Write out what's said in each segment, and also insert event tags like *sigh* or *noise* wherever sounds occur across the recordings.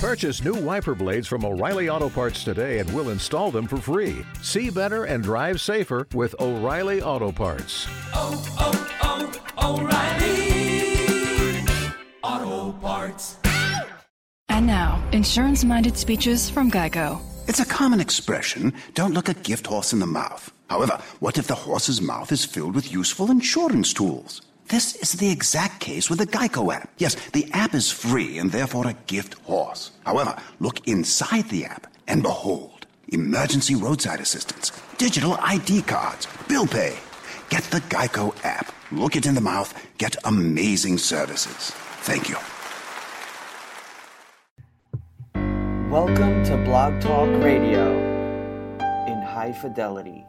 Purchase new wiper blades from O'Reilly Auto Parts today and we'll install them for free. See better and drive safer with O'Reilly Auto Parts. oh, oh, oh O'Reilly Auto Parts. And now, insurance minded speeches from Geico. It's a common expression don't look a gift horse in the mouth. However, what if the horse's mouth is filled with useful insurance tools? This is the exact case with the Geico app. Yes, the app is free and therefore a gift horse. However, look inside the app and behold emergency roadside assistance, digital ID cards, bill pay. Get the Geico app. Look it in the mouth. Get amazing services. Thank you. Welcome to Blog Talk Radio in high fidelity.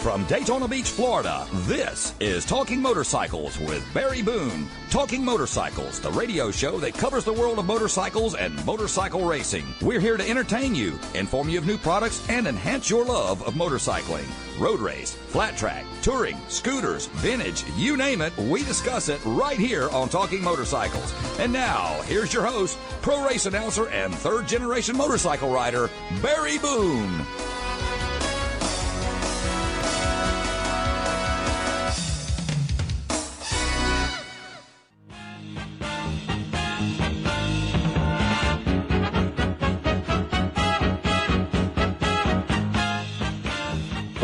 From Daytona Beach, Florida, this is Talking Motorcycles with Barry Boone. Talking Motorcycles, the radio show that covers the world of motorcycles and motorcycle racing. We're here to entertain you, inform you of new products, and enhance your love of motorcycling. Road race, flat track, touring, scooters, vintage, you name it, we discuss it right here on Talking Motorcycles. And now, here's your host, pro race announcer, and third generation motorcycle rider, Barry Boone.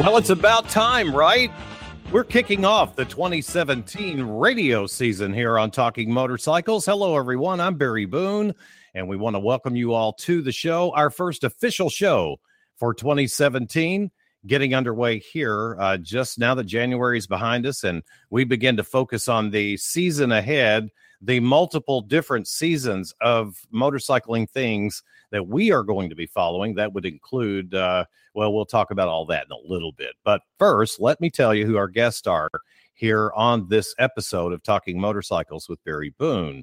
Well, it's about time, right? We're kicking off the 2017 radio season here on Talking Motorcycles. Hello, everyone. I'm Barry Boone, and we want to welcome you all to the show, our first official show for 2017. Getting underway here uh, just now that January is behind us, and we begin to focus on the season ahead, the multiple different seasons of motorcycling things that we are going to be following. That would include, uh, well, we'll talk about all that in a little bit. But first, let me tell you who our guests are here on this episode of Talking Motorcycles with Barry Boone.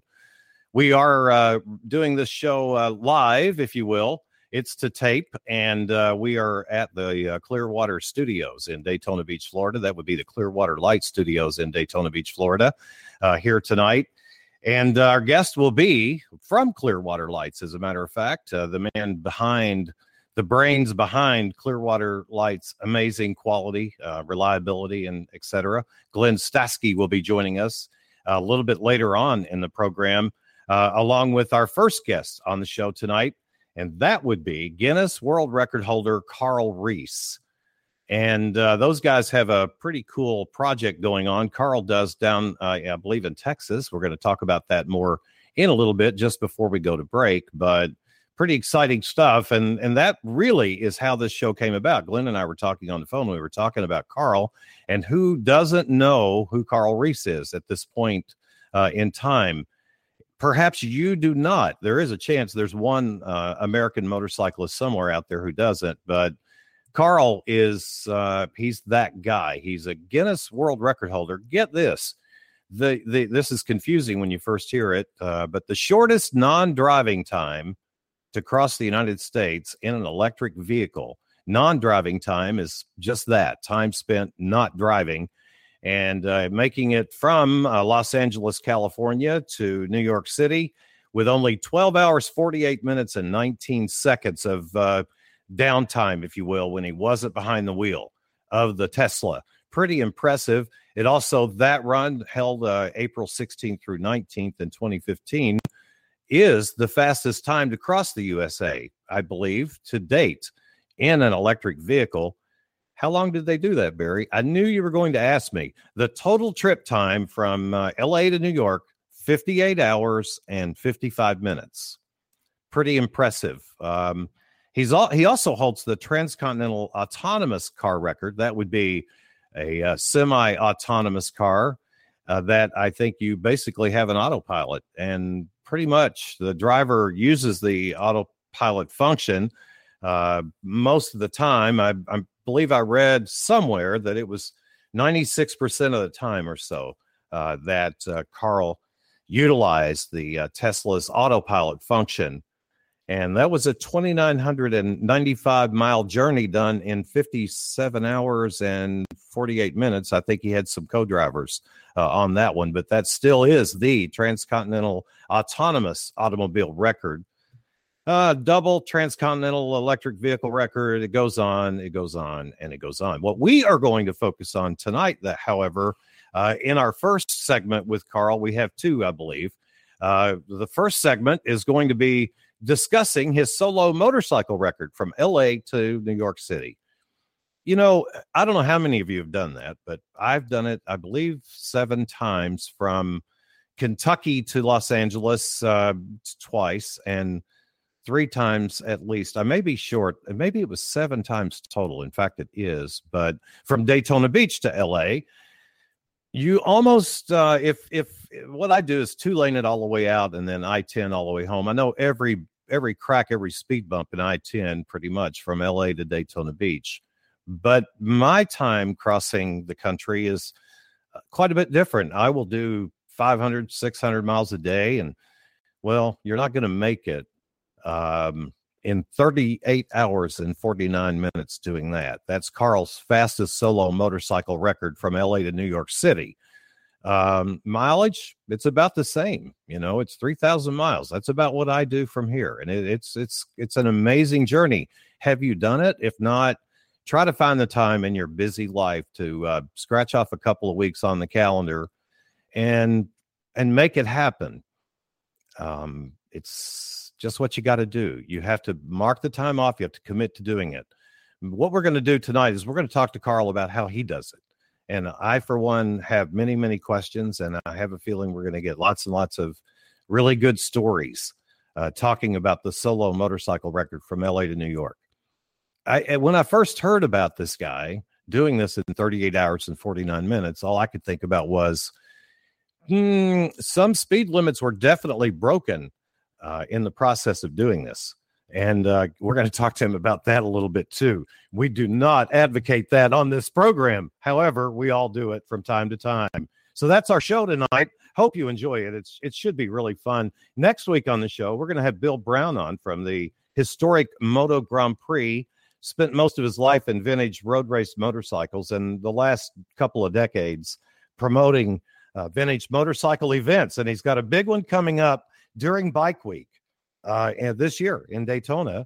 We are uh, doing this show uh, live, if you will. It's to tape, and uh, we are at the uh, Clearwater Studios in Daytona Beach, Florida. That would be the Clearwater Light Studios in Daytona Beach, Florida, uh, here tonight. And our guest will be from Clearwater Lights, as a matter of fact, uh, the man behind the brains behind Clearwater Lights' amazing quality, uh, reliability, and etc. Glenn Stasky will be joining us a little bit later on in the program, uh, along with our first guest on the show tonight, and that would be Guinness World Record holder Carl Reese. And uh, those guys have a pretty cool project going on. Carl does down, uh, I believe, in Texas. We're going to talk about that more in a little bit just before we go to break. But pretty exciting stuff. And and that really is how this show came about. Glenn and I were talking on the phone. We were talking about Carl, and who doesn't know who Carl Reese is at this point uh, in time? Perhaps you do not. There is a chance there's one uh, American motorcyclist somewhere out there who doesn't, but Carl is uh, he's that guy. He's a Guinness World Record holder. Get this. The, the this is confusing when you first hear it, uh, but the shortest non-driving time to cross the United States in an electric vehicle. Non-driving time is just that time spent not driving, and uh, making it from uh, Los Angeles, California, to New York City with only 12 hours, 48 minutes, and 19 seconds of uh, downtime, if you will, when he wasn't behind the wheel of the Tesla. Pretty impressive. It also, that run held uh, April 16th through 19th in 2015, is the fastest time to cross the USA, I believe, to date in an electric vehicle. How long did they do that, Barry? I knew you were going to ask me. The total trip time from uh, LA to New York, 58 hours and 55 minutes. Pretty impressive. Um, He's all, he also holds the transcontinental autonomous car record. That would be a, uh semi-autonomous car uh, that I think you basically have an autopilot, and pretty much the driver uses the autopilot function uh, most of the time. I, I believe I read somewhere that it was 96% of the time or so uh, that uh, Carl utilized the uh, Tesla's autopilot function. And that was a 2,995 mile journey done in 57 hours and 48 minutes. I think he had some co drivers uh, on that one, but that still is the transcontinental autonomous automobile record. Uh, double transcontinental electric vehicle record. It goes on, it goes on, and it goes on. What we are going to focus on tonight, that, however, uh, in our first segment with Carl, we have two, I believe. Uh, the first segment is going to be discussing his solo motorcycle record from LA to New York City. You know, I don't know how many of you have done that, but I've done it, I believe, seven times from Kentucky to Los Angeles uh, twice and three times at least. I may be short, maybe it was seven times total. In fact, it is, but from Daytona Beach to LA. You almost, uh, if if what I do is two lane it all the way out and then I ten all the way home. I know every every crack, every speed bump in I 10 pretty much from LA to Daytona Beach. But my time crossing the country is uh, quite a bit different. I will do 500, 600 miles a day. And well, you're not going to make it um, in 38 hours and 49 minutes doing that. That's Carl's fastest solo motorcycle record from LA to New York City. Um, mileage, it's about the same. You know, it's three thousand miles. That's about what I do from here, and it, it's it's it's an amazing journey. Have you done it? If not, try to find the time in your busy life to uh, scratch off a couple of weeks on the calendar, and and make it happen. Um, it's just what you got to do. You have to mark the time off. You have to commit to doing it. What we're going to do tonight is we're going to talk to Carl about how he does it and I, for one, have many, many questions, and I have a feeling we're going to get lots and lots of really good stories uh, talking about the solo motorcycle record from LA to New York. I, when I first heard about this guy doing this in 38 hours and 49 minutes, all I could think about was hmm, some speed limits were definitely broken uh, in the process of doing this. And uh, we're going to talk to him about that a little bit too. We do not advocate that on this program. However, we all do it from time to time. So that's our show tonight. Hope you enjoy it. It's it should be really fun. Next week on the show, we're going to have Bill Brown on from the historic Moto Grand Prix. Spent most of his life in vintage road race motorcycles and the last couple of decades promoting uh, vintage motorcycle events. And he's got a big one coming up during Bike Week uh, and this year in Daytona.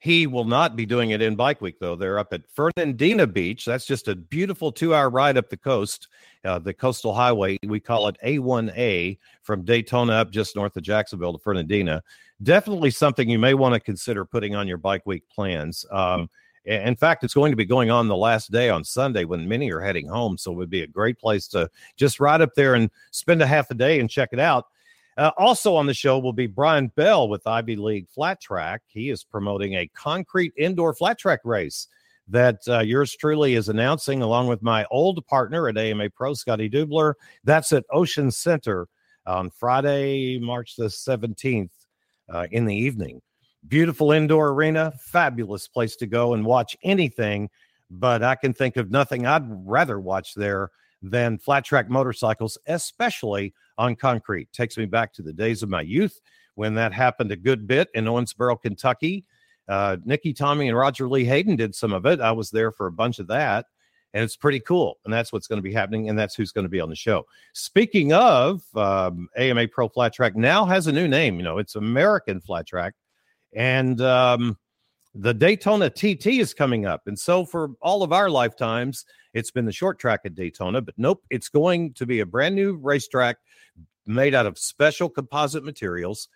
He will not be doing it in Bike Week, though. They're up at Fernandina Beach. That's just a beautiful two hour ride up the coast, uh, the coastal highway. We call it A1A from Daytona up just north of Jacksonville to Fernandina. Definitely something you may want to consider putting on your Bike Week plans. Um, in fact, it's going to be going on the last day on Sunday when many are heading home. So it would be a great place to just ride up there and spend a half a day and check it out. Uh, also on the show will be Brian Bell with Ivy League Flat Track. He is promoting a concrete indoor flat track race that uh, yours truly is announcing, along with my old partner at AMA Pro, Scotty Dubler. That's at Ocean Center on Friday, March the 17th uh, in the evening. Beautiful indoor arena, fabulous place to go and watch anything. But I can think of nothing I'd rather watch there than flat track motorcycles, especially on concrete. Takes me back to the days of my youth when that happened a good bit in Owensboro, Kentucky. Uh, Nicky Tommy and Roger Lee Hayden did some of it. I was there for a bunch of that, and it's pretty cool. And that's what's going to be happening, and that's who's going to be on the show. Speaking of um, AMA Pro Flat Track, now has a new name. You know, it's American Flat Track, and um, the Daytona TT is coming up. And so for all of our lifetimes, it's been the short track at Daytona, but nope, it's going to be a brand new racetrack made out of special composite materials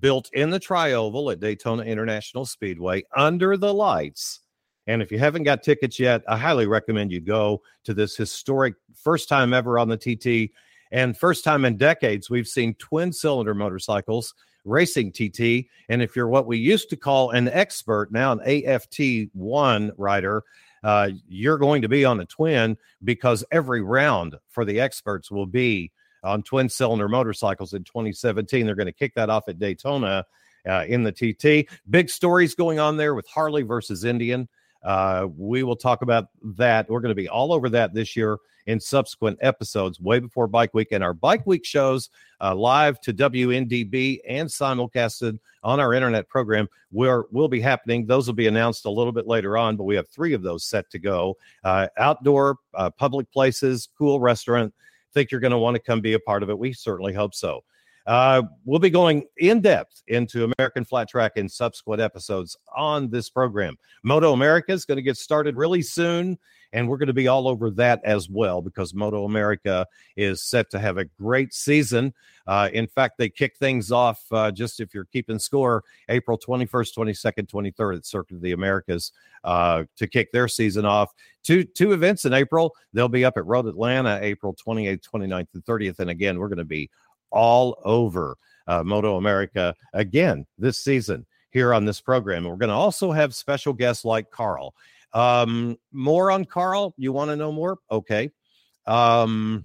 built in the trioval at Daytona International Speedway under the lights. And if you haven't got tickets yet, I highly recommend you go to this historic first time ever on the TT and first time in decades we've seen twin cylinder motorcycles racing TT. And if you're what we used to call an expert, now an AFT1 rider, uh, you're going to be on a twin because every round for the experts will be on twin cylinder motorcycles in 2017. They're going to kick that off at Daytona uh, in the TT. Big stories going on there with Harley versus Indian. Uh, we will talk about that. We're going to be all over that this year in subsequent episodes, way before Bike Week. And our Bike Week shows uh, live to WNDB and simulcasted on our internet program will will be happening. Those will be announced a little bit later on, but we have three of those set to go. Uh, outdoor, uh, public places, cool restaurant. Think you're going to want to come be a part of it? We certainly hope so. Uh, we'll be going in depth into American Flat Track in subsequent episodes on this program. Moto America is going to get started really soon, and we're going to be all over that as well because Moto America is set to have a great season. Uh, in fact, they kick things off uh, just if you're keeping score April 21st, 22nd, 23rd at Circuit of the Americas uh, to kick their season off. Two two events in April. They'll be up at Road Atlanta April 28th, 29th, and 30th. And again, we're going to be all over uh, Moto America again this season here on this program. And we're going to also have special guests like Carl. Um, more on Carl. You want to know more? Okay. Um,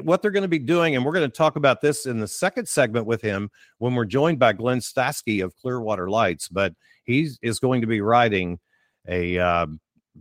what they're going to be doing, and we're going to talk about this in the second segment with him when we're joined by Glenn Stasky of Clearwater Lights. But he is going to be riding a uh,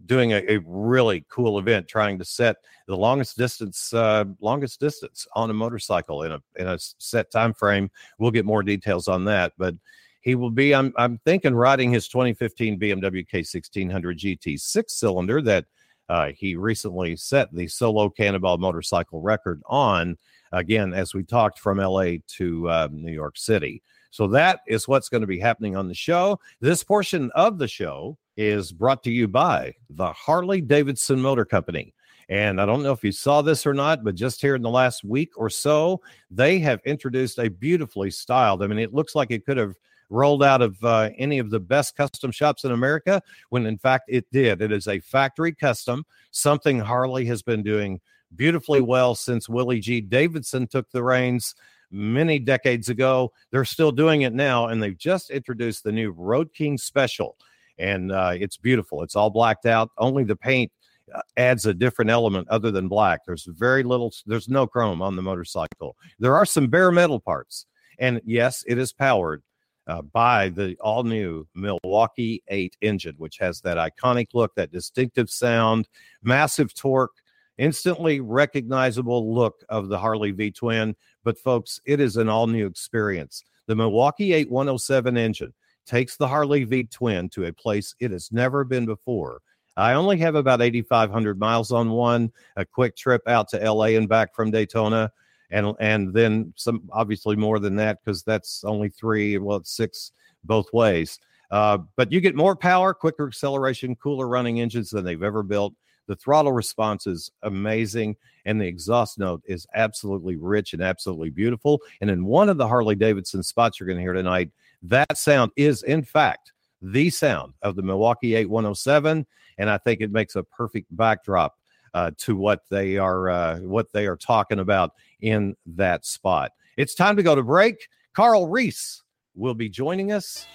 doing a, a, really cool event, trying to set the longest distance, uh, longest distance on a motorcycle in a in a set time frame. We'll get more details on that, but he will be. I'm I'm thinking riding his 2015 BMW K1600 GT six cylinder that uh, he recently set the solo cannonball motorcycle record on. Again, as we talked from LA to uh, New York City. So that is what's going to be happening on the show. This portion of the show is brought to you by the Harley Davidson Motor Company. And I don't know if you saw this or not, but just here in the last week or so, they have introduced a beautifully styled. I mean, it looks like it could have rolled out of uh, any of the best custom shops in America, when in fact it did. It is a factory custom, something Harley has been doing beautifully well since Willie G. Davidson took the reins many decades ago. They're still doing it now, and they've just introduced the new Road King Special and uh, it's beautiful. It's all blacked out. Only the paint uh, adds a different element other than black. There's very little. There's no chrome on the motorcycle. There are some bare metal parts, and yes, it is powered uh, by the all new Milwaukee 8 engine, which has that iconic look, that distinctive sound, massive torque, instantly recognizable look of the Harley V Twin. But, folks, it is an all new experience. The Milwaukee 8107 engine takes the Harley V Twin to a place it has never been before. I only have about 8,500 miles on one, a quick trip out to LA and back from Daytona, and and then some obviously more than that because that's only three, well, it's six both ways. Uh, but you get more power, quicker acceleration, cooler running engines than they've ever built. The throttle response is amazing, and the exhaust note is absolutely rich and absolutely beautiful. And in one of the Harley Davidson spots you're going to hear tonight, that sound is, in fact, the sound of the Milwaukee 8107, and I think it makes a perfect backdrop uh, to what they are uh, what they are talking about in that spot. It's time to go to break. Carl Reese will be joining us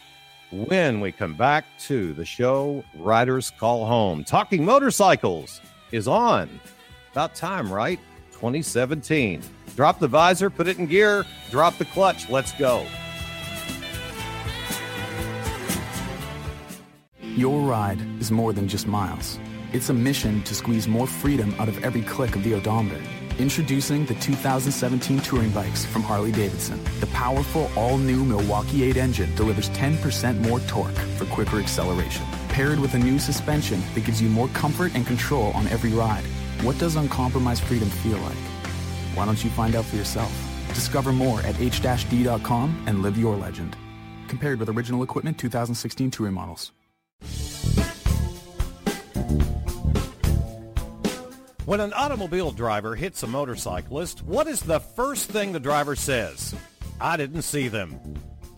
when we come back to the show. Riders Call Home. Talking motorcycles is on. About time, right? 2017. Drop the visor, put it in gear, drop the clutch. Let's go. Your ride is more than just miles. It's a mission to squeeze more freedom out of every click of the odometer. Introducing the 2017 touring bikes from Harley Davidson. The powerful all-new Milwaukee 8 engine delivers 10% more torque for quicker acceleration. Paired with a new suspension that gives you more comfort and control on every ride. What does uncompromised freedom feel like? Why don't you find out for yourself? Discover more at h-d.com and live your legend. Compared with original equipment 2016 touring models. When an automobile driver hits a motorcyclist, what is the first thing the driver says? I didn't see them.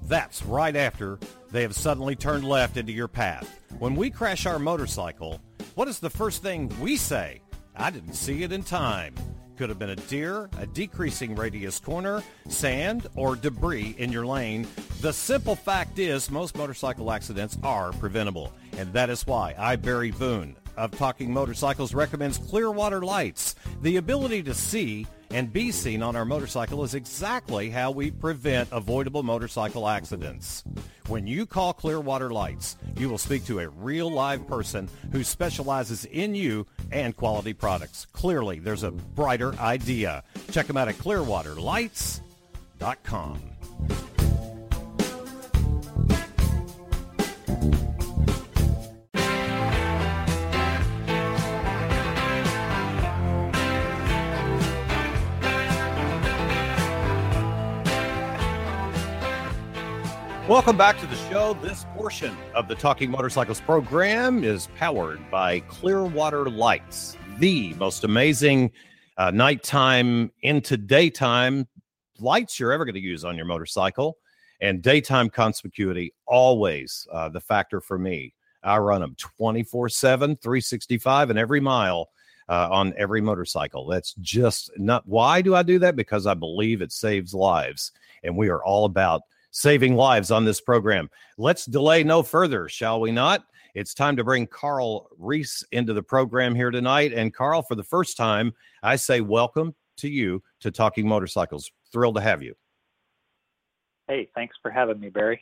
That's right after they have suddenly turned left into your path. When we crash our motorcycle, what is the first thing we say? I didn't see it in time. Could have been a deer, a decreasing radius corner, sand, or debris in your lane. The simple fact is most motorcycle accidents are preventable. And that is why I, Barry Boone, of Talking Motorcycles recommends Clearwater Lights. The ability to see and be seen on our motorcycle is exactly how we prevent avoidable motorcycle accidents. When you call Clearwater Lights, you will speak to a real live person who specializes in you and quality products. Clearly, there's a brighter idea. Check them out at clearwaterlights.com. Welcome back to the show. This portion of the Talking Motorcycles program is powered by Clearwater Lights, the most amazing uh, nighttime into daytime lights you're ever going to use on your motorcycle. And daytime conspicuity, always uh, the factor for me. I run them 24 7, 365, and every mile uh, on every motorcycle. That's just not why do I do that? Because I believe it saves lives. And we are all about saving lives on this program. Let's delay no further, shall we not? It's time to bring Carl Reese into the program here tonight. And Carl, for the first time, I say welcome to you to Talking Motorcycles. Thrilled to have you. Hey, thanks for having me, Barry.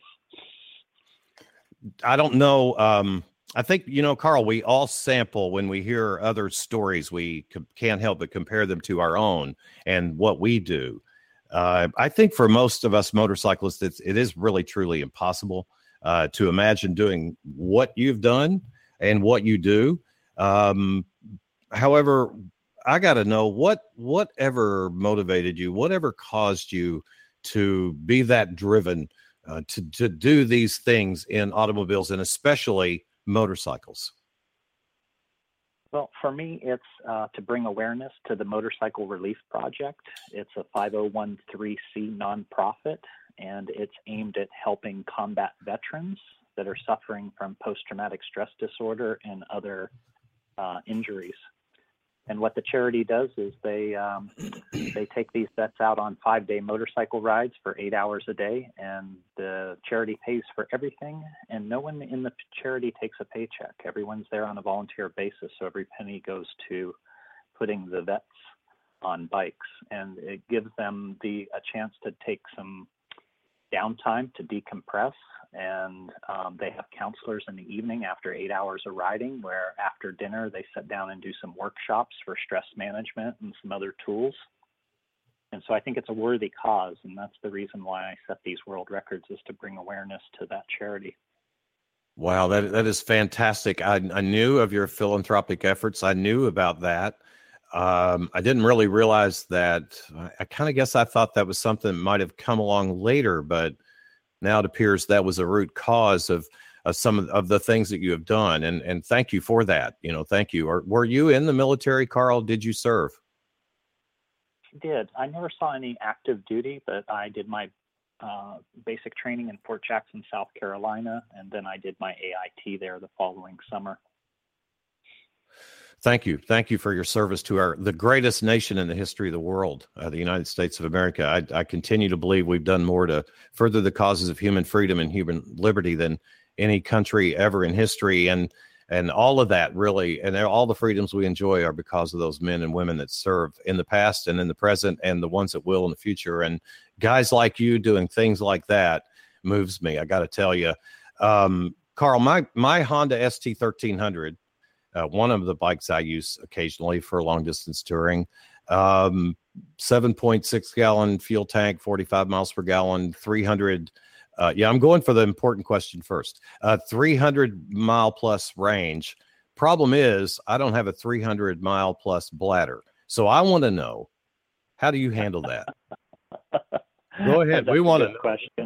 I don't know. Um, I think, you know, Carl, we all sample when we hear other stories. We can't help but compare them to our own and what we do. Uh, I think for most of us motorcyclists, it's, it is really truly impossible uh, to imagine doing what you've done and what you do. Um, however, I got to know what whatever motivated you, whatever caused you to be that driven uh, to to do these things in automobiles and especially motorcycles. Well, for me, it's uh, to bring awareness to the Motorcycle Relief Project. It's a 5013C nonprofit, and it's aimed at helping combat veterans that are suffering from post traumatic stress disorder and other uh, injuries. And what the charity does is they um, they take these vets out on five day motorcycle rides for eight hours a day, and the charity pays for everything. And no one in the charity takes a paycheck. Everyone's there on a volunteer basis, so every penny goes to putting the vets on bikes, and it gives them the a chance to take some downtime to decompress and um, they have counselors in the evening after eight hours of riding where after dinner they sit down and do some workshops for stress management and some other tools. And so i think it's a worthy cause and that's the reason why i set these world records is to bring awareness to that charity. Wow that, that is fantastic. I, I knew of your philanthropic efforts. I knew about that um, I didn't really realize that. I, I kind of guess I thought that was something that might have come along later, but now it appears that was a root cause of, of some of, of the things that you have done. And and thank you for that. You know, thank you. Or were you in the military, Carl? Did you serve? Did. I never saw any active duty, but I did my uh, basic training in Fort Jackson, South Carolina, and then I did my AIT there the following summer. Thank you, thank you for your service to our the greatest nation in the history of the world, uh, the United States of America. I, I, continue to believe we've done more to further the causes of human freedom and human liberty than any country ever in history, and and all of that really, and all the freedoms we enjoy are because of those men and women that serve in the past and in the present, and the ones that will in the future. And guys like you doing things like that moves me. I got to tell you, um, Carl, my my Honda ST thirteen hundred uh, one of the bikes I use occasionally for long distance touring. Um, 7.6 gallon fuel tank, 45 miles per gallon, 300. Uh, yeah, I'm going for the important question first. Uh, 300 mile plus range. Problem is, I don't have a 300 mile plus bladder. So I want to know how do you handle that? *laughs* Go ahead. we want to question.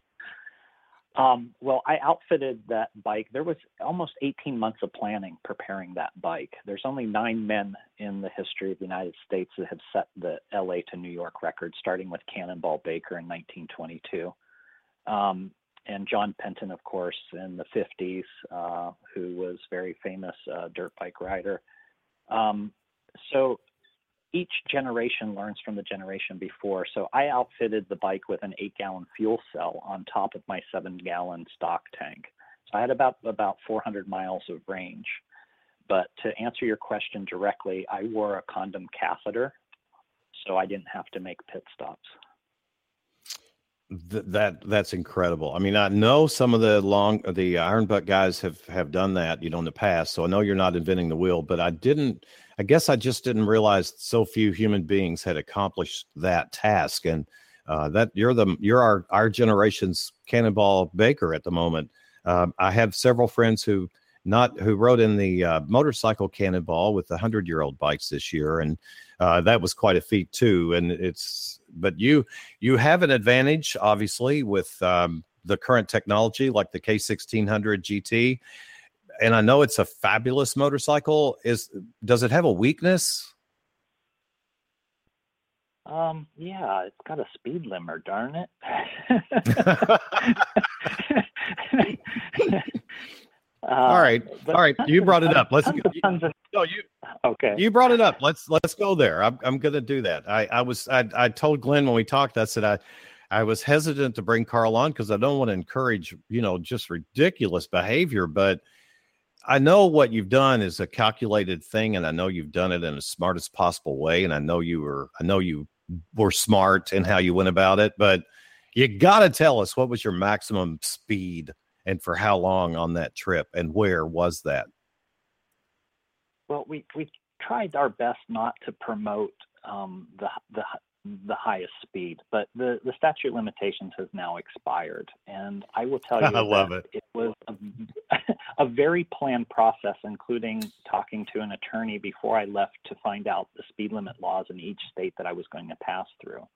Um, well, I outfitted that bike. There was almost 18 months of planning preparing that bike. There's only nine men in the history of the United States that have set the LA to New York record, starting with Cannonball Baker in 1922. Um, and John Penton, of course, in the 50s, uh, who was very famous uh, dirt bike rider. Um, so each generation learns from the generation before. So I outfitted the bike with an eight gallon fuel cell on top of my seven gallon stock tank. So I had about about 400 miles of range. But to answer your question directly, I wore a condom catheter. so I didn't have to make pit stops. Th- that that's incredible. I mean, I know some of the long the iron butt guys have have done that, you know, in the past. So I know you're not inventing the wheel, but I didn't. I guess I just didn't realize so few human beings had accomplished that task. And uh, that you're the you're our our generation's Cannonball Baker at the moment. Um, I have several friends who not who rode in the uh, motorcycle Cannonball with the hundred year old bikes this year, and uh, that was quite a feat too. And it's but you you have an advantage obviously with um, the current technology like the K1600 GT. And I know it's a fabulous motorcycle. Is does it have a weakness? Um, yeah, it's got a speed limiter, darn it. *laughs* uh, all right, all right. You brought it up. Let's. You, no, you. Okay. You brought it up. Let's let's go there. I'm I'm going to do that. I I was I I told Glenn when we talked. I said I I was hesitant to bring Carl on because I don't want to encourage you know just ridiculous behavior, but. I know what you've done is a calculated thing, and I know you've done it in the smartest possible way. And I know you were, I know you were smart in how you went about it, but you got to tell us what was your maximum speed and for how long on that trip, and where was that? Well, we we tried our best not to promote um, the the the highest speed, but the the statute limitations has now expired, and I will tell you, *laughs* I love it. It was a, *laughs* a very planned process, including talking to an attorney before I left to find out the speed limit laws in each state that I was going to pass through.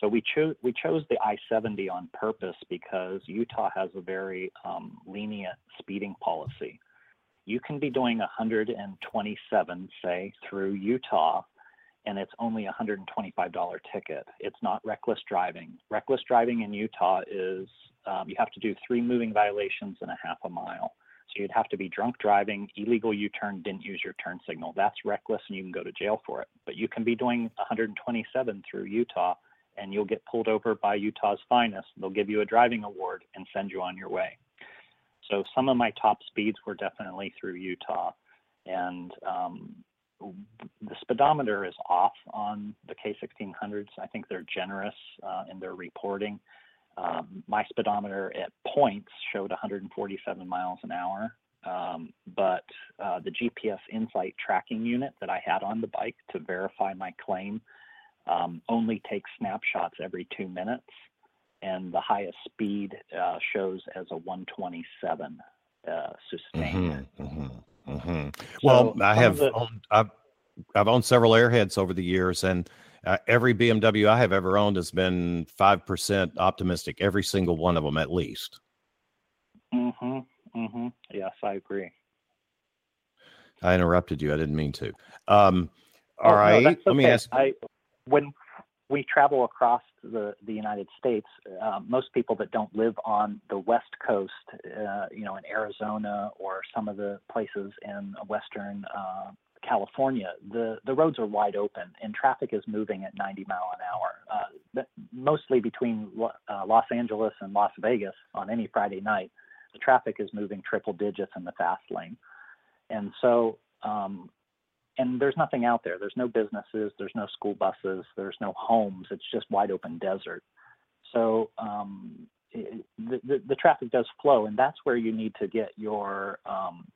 So we chose we chose the I-70 on purpose because Utah has a very um, lenient speeding policy you can be doing 127, say, through Utah, and it's only a $125 ticket. It's not reckless driving. Reckless driving in Utah is um, you have to do three moving violations in a half a mile. So you'd have to be drunk driving, illegal U turn, didn't use your turn signal. That's reckless and you can go to jail for it. But you can be doing 127 through Utah and you'll get pulled over by Utah's finest. They'll give you a driving award and send you on your way. So some of my top speeds were definitely through Utah, and um, the speedometer is off on the K1600s. I think they're generous uh, in their reporting. Um, my speedometer at points showed 147 miles an hour, um, but uh, the GPS Insight tracking unit that I had on the bike to verify my claim um, only takes snapshots every two minutes and the highest speed uh, shows as a 127 uh, sustained. Mm-hmm, mm-hmm, mm-hmm. well, I have the, owned, I've I've owned several Airheads over the years, and uh, every BMW I have ever owned has been five percent optimistic. Every single one of them, at least. Mm-hmm. Mm-hmm. Yes, I agree. I interrupted you. I didn't mean to. Um, all oh, right. No, okay. Let me ask. I when we travel across the, the United States, uh, most people that don't live on the West Coast, uh, you know, in Arizona or some of the places in Western uh, California, the, the roads are wide open and traffic is moving at 90 mile an hour, uh, mostly between uh, Los Angeles and Las Vegas on any Friday night. The traffic is moving triple digits in the fast lane. And so um, and there's nothing out there. There's no businesses, there's no school buses, there's no homes. It's just wide open desert. So um, it, the, the, the traffic does flow, and that's where you need to get your um,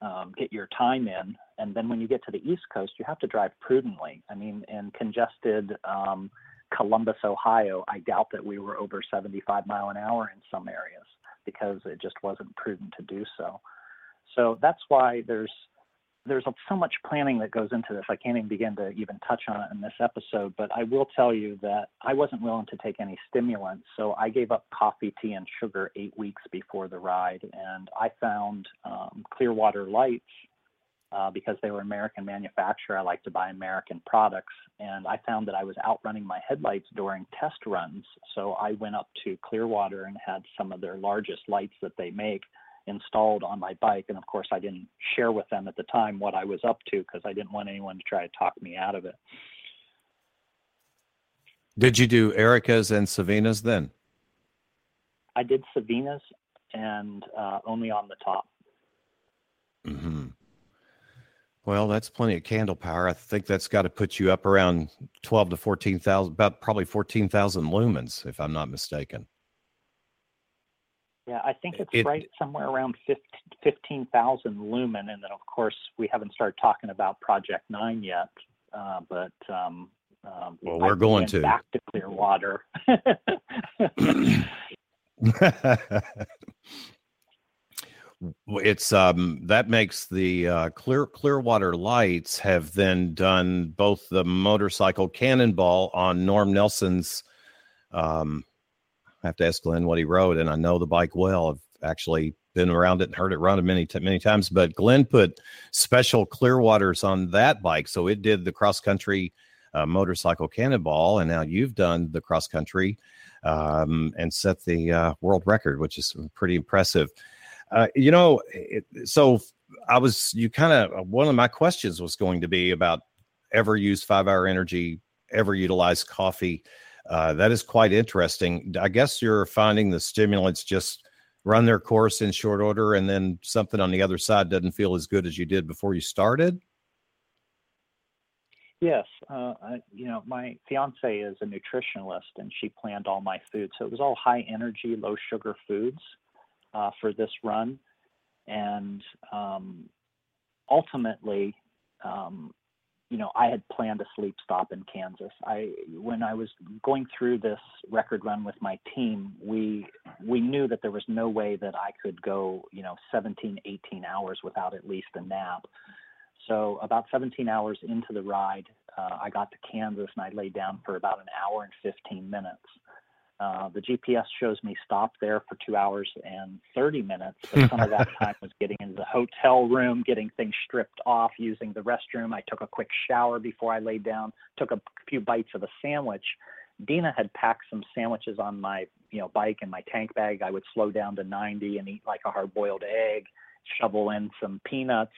um, get your time in. And then when you get to the East Coast, you have to drive prudently. I mean, in congested um, Columbus, Ohio, I doubt that we were over 75 mile an hour in some areas because it just wasn't prudent to do so. So that's why there's there's so much planning that goes into this. I can't even begin to even touch on it in this episode. But I will tell you that I wasn't willing to take any stimulants, so I gave up coffee, tea, and sugar eight weeks before the ride, and I found um, Clearwater Lights. Uh, because they were American manufacturer, I like to buy American products, and I found that I was outrunning my headlights during test runs. So I went up to Clearwater and had some of their largest lights that they make installed on my bike. And of course, I didn't share with them at the time what I was up to because I didn't want anyone to try to talk me out of it. Did you do Erica's and Sevinas then? I did Sevinas and uh, only on the top. Mm-hmm. Well, that's plenty of candle power. I think that's got to put you up around 12 to 14,000, about probably 14,000 lumens, if I'm not mistaken. Yeah, I think it's It- right somewhere around 15,000 lumen. And then, of course, we haven't started talking about Project Nine yet. Uh, but um, um, Well, we're going to. back to Clearwater. *laughs* it's um that makes the uh, clear clearwater lights have then done both the motorcycle cannonball on norm nelson's um i have to ask glenn what he wrote and i know the bike well i've actually been around it and heard it run many many times but glenn put special clearwaters on that bike so it did the cross country uh, motorcycle cannonball and now you've done the cross country um, and set the uh, world record which is pretty impressive uh, you know, it, so I was, you kind of, one of my questions was going to be about ever use five hour energy, ever utilize coffee. Uh, that is quite interesting. I guess you're finding the stimulants just run their course in short order and then something on the other side doesn't feel as good as you did before you started. Yes, uh, I, you know, my fiance is a nutritionalist, and she planned all my food, so it was all high energy, low sugar foods uh, for this run, and um, ultimately, um, you know, I had planned a sleep stop in Kansas. I when I was going through this record run with my team, we we knew that there was no way that I could go, you know, 17, 18 hours without at least a nap. So about 17 hours into the ride, uh, I got to Kansas and I laid down for about an hour and 15 minutes. Uh, the GPS shows me stop there for two hours and 30 minutes, but some of *laughs* that time was getting into the hotel room, getting things stripped off, using the restroom. I took a quick shower before I laid down, took a few bites of a sandwich. Dina had packed some sandwiches on my, you know, bike and my tank bag. I would slow down to 90 and eat like a hard-boiled egg, shovel in some peanuts.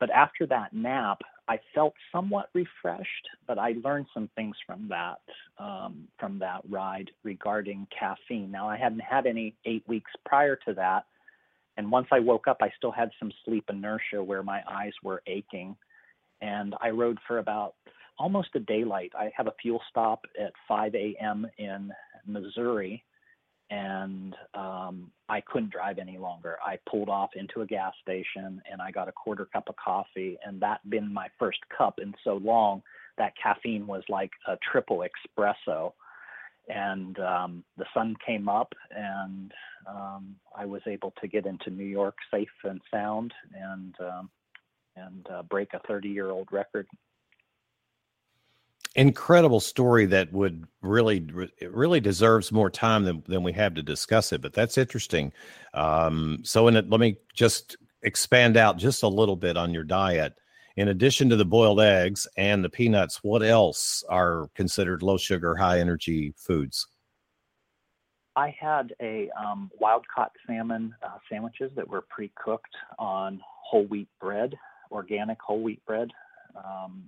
But after that nap, I felt somewhat refreshed, but I learned some things from that um, from that ride regarding caffeine. Now I hadn't had any eight weeks prior to that, and once I woke up, I still had some sleep inertia where my eyes were aching, and I rode for about almost a daylight. I have a fuel stop at 5 a.m. in Missouri, and um, I couldn't drive any longer. I pulled off into a gas station and I got a quarter cup of coffee, and that been my first cup in so long. That caffeine was like a triple espresso, and um, the sun came up, and um, I was able to get into New York safe and sound, and um, and uh, break a 30-year-old record incredible story that would really it really deserves more time than, than we have to discuss it but that's interesting. Um, so in it let me just expand out just a little bit on your diet. In addition to the boiled eggs and the peanuts what else are considered low sugar high energy foods? I had a um, wild caught salmon uh, sandwiches that were pre cooked on whole wheat bread, organic whole wheat bread. Um,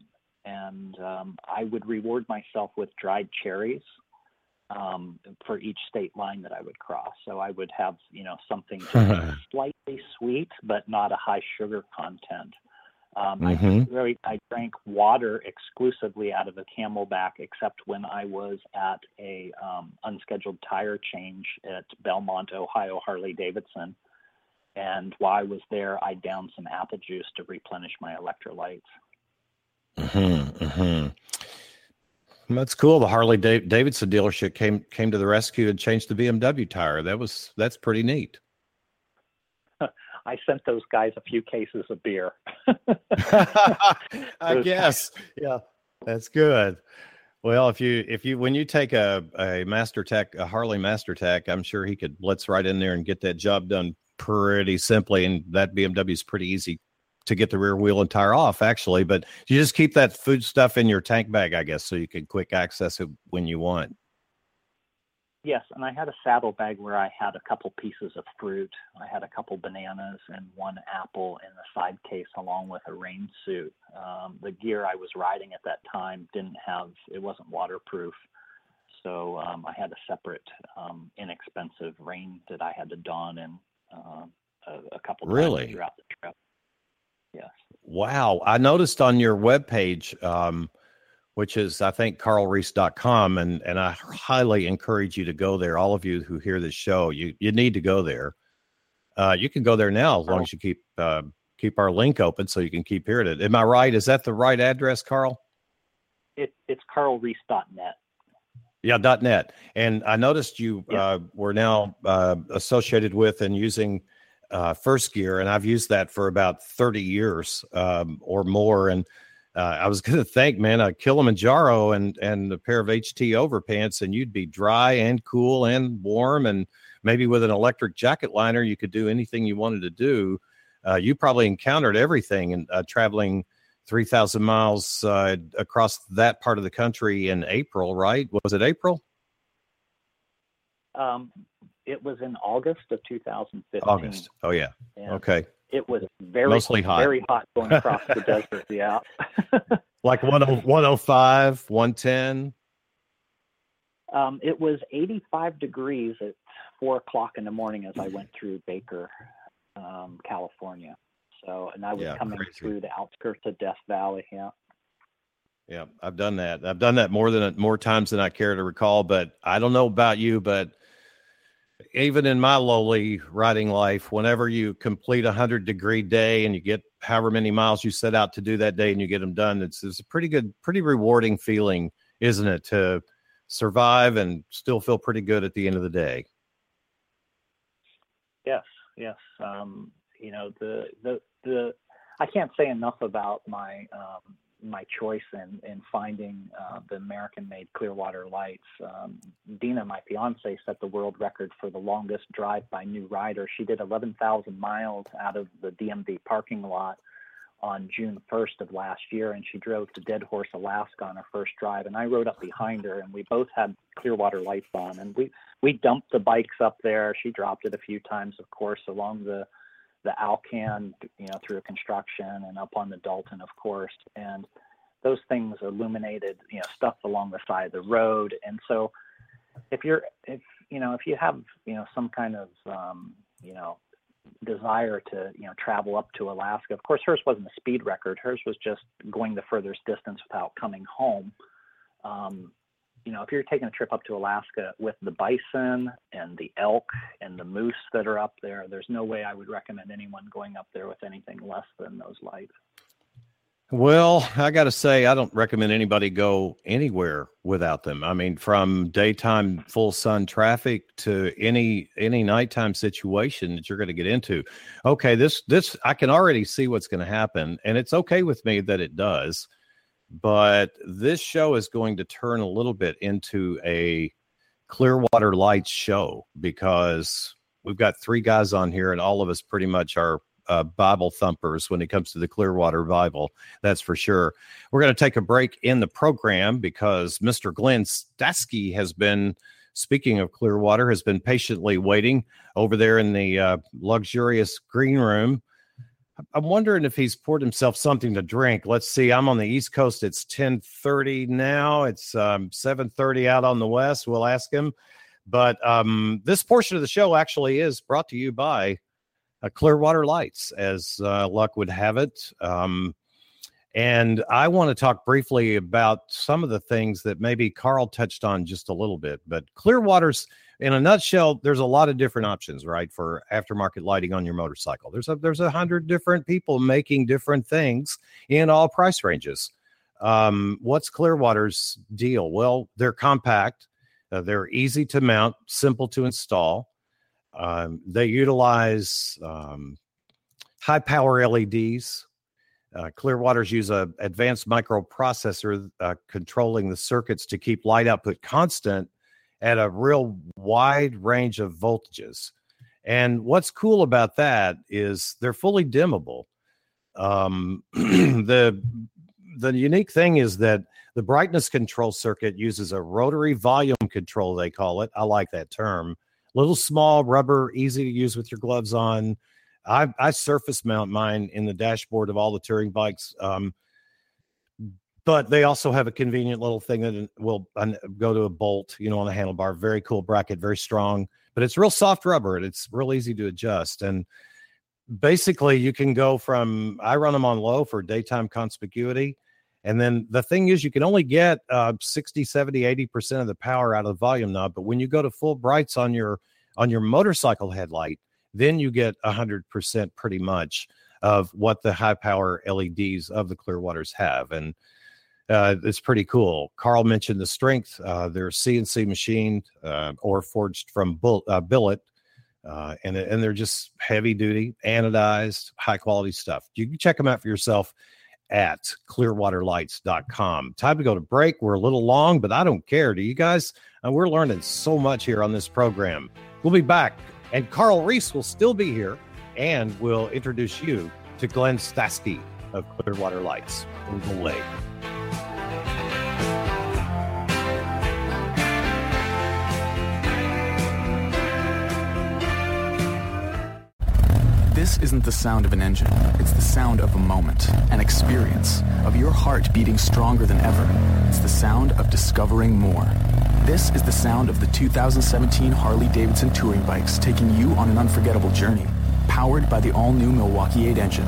and um, I would reward myself with dried cherries um, for each state line that I would cross. So I would have, you know, something *laughs* slightly sweet, but not a high sugar content. Um, I Mhm. very I drank water exclusively out of a CamelBak, except when I was at a um, unscheduled tire change at Belmont, Ohio, Harley Davidson. And while I was there, I downed some apple juice to replenish my electrolytes. Hmm hmm That's cool. The Harley Da- Davidson dealership came came to the rescue and changed the BMW tire. That was that's pretty neat. *laughs* I sent those guys a few cases of beer. *laughs* I *laughs* guess. Yeah, that's good. Well, if you if you when you take a a Master Tech a Harley Master Tech, I'm sure he could blitz right in there and get that job done pretty simply. And that BMW is pretty easy to get the rear wheel and tire off, actually. But you just keep that food stuff in your tank bag, I guess, so you can quick access it when you want. Yes, and I had a saddle bag where I had a couple pieces of fruit. I had a couple bananas and one apple in the side case, along with a rain suit. Um, the gear I was riding at that time didn't have; it wasn't waterproof, so um, I had a separate, um, inexpensive rain that I had to don in uh, a, a couple times Really? throughout the trip. Yes. Wow. I noticed on your webpage, um, which is, I think, carlreese.com, and, and I highly encourage you to go there. All of you who hear this show, you, you need to go there. Uh, you can go there now as long as you keep uh, keep our link open so you can keep hearing it. Am I right? Is that the right address, Carl? It, it's carlreese.net. Yeah, dot .net. And I noticed you Yeah. uh, were now uh, associated with and using uh, First Gear, and I've used that for about 30 years um, or more. And uh, I was *laughs* going to thank, man, a Kilimanjaro and and a pair of HT overpants, and you'd be dry and cool and warm, and maybe with an electric jacket liner, you could do anything you wanted to do. Uh, you probably encountered everything and uh, traveling 3,000 miles uh, across that part of the country in April, right? Was it April? Um, it was in August of 2015. August. Oh, yeah. and Okay. It was very Mostly hot. very hot going across the *laughs* desert. Yeah. *laughs* Like 10 105, 110. Um, it was 85 degrees at four o'clock in the morning as I went through Baker, um, California. So, and I was Yeah, coming crazy. through the outskirts of Death Valley. Yeah. Yeah, I've done that. I've done that more than more times than I care to recall. But I don't know about you, but even in my lowly riding life, whenever you complete a hundred degree day and you get however many miles you set out to do that day and you get them done, it's, it's a pretty good, pretty rewarding feeling, isn't it? To survive and still feel pretty good at the end of the day. Yes, yes. Um, you know, the the the I can't say enough about my um, my choice in in finding uh, the American-made Clearwater lights. Um, Dina, my fiance, set the world record for the longest drive by new rider. She did 11,000 miles out of the DMV parking lot on June 1st of last year, and she drove to Deadhorse, Alaska on her first drive. And I rode up behind her, and we both had Clearwater lights on, and we we dumped the bikes up there. She dropped it a few times, of course, along the the Alcan, you know, through construction and up on the Dalton, of course. And those things illuminated, you know, stuff along the side of the road. And so, if you're, if you know, if you have, you know, some kind of, um, you know, desire to, you know, travel up to Alaska. Of course, hers wasn't a speed record. Hers was just going the furthest distance without coming home. Um, you know, if you're taking a trip up to Alaska with the bison and the elk and the moose that are up there, there's no way I would recommend anyone going up there with anything less than those lights. Well, I got to say, I don't recommend anybody go anywhere without them. I mean, from daytime full sun traffic to any any nighttime situation that you're going to get into. Okay, this this I can already see what's going to happen, and it's okay with me that it does. But this show is going to turn a little bit into a Clearwater Lights show because we've got three guys on here, and all of us pretty much are uh, Bible thumpers when it comes to the Clearwater Bible. That's for sure. We're going to take a break in the program because Mr. Glenn Stasky has been, speaking of Clearwater, has been patiently waiting over there in the uh, luxurious green room. I'm wondering if he's poured himself something to drink. Let's see. I'm on the East Coast. It's 10:30 now. It's um, 7:30 out on the West. We'll ask him. But um, this portion of the show actually is brought to you by uh, Clearwater Lights, as uh, luck would have it. Um, and I want to talk briefly about some of the things that maybe Carl touched on just a little bit. But Clearwater's, in a nutshell, there's a lot of different options, right, for aftermarket lighting on your motorcycle. There's a there's a hundred different people making different things in all price ranges. Um, what's Clearwater's deal? Well, they're compact, uh, they're easy to mount, simple to install. Um, they utilize um, high power LEDs. Uh, Clearwaters use a advanced microprocessor uh, controlling the circuits to keep light output constant at a real wide range of voltages. And what's cool about that is they're fully dimmable. Um, *clears throat* the the unique thing is that the brightness control circuit uses a rotary volume control, they call it. I like that term. Little small rubber, easy to use with your gloves on. I, I surface mount mine in the dashboard of all the touring bikes. Um, but they also have a convenient little thing that will uh, go to a bolt, you know, on the handlebar. Very cool bracket, very strong, but it's real soft rubber and it's real easy to adjust. And basically you can go from I run them on low for daytime conspicuity. And then the thing is, you can only get uh, 60, 70, 80% of the power out of the volume knob. But when you go to full brights on your on your motorcycle headlight, then you get 100% pretty much of what the high power LEDs of the Clearwaters have. And uh, it's pretty cool. Carl mentioned the strength. Uh, they're CNC machined uh, or forged from bull, uh, billet, uh, and and they're just heavy duty, anodized, high quality stuff. You can check them out for yourself at clearwaterlights.com. Time to go to break. We're a little long, but I don't care. Do you guys? Uh, we're learning so much here on this program. We'll be back, and Carl Reese will still be here, and we'll introduce you to Glenn Stasky of Clearwater Lights. Move away. This isn't the sound of an engine. It's the sound of a moment, an experience, of your heart beating stronger than ever. It's the sound of discovering more. This is the sound of the 2017 Harley Davidson touring bikes taking you on an unforgettable journey. Powered by the all-new Milwaukee 8 engine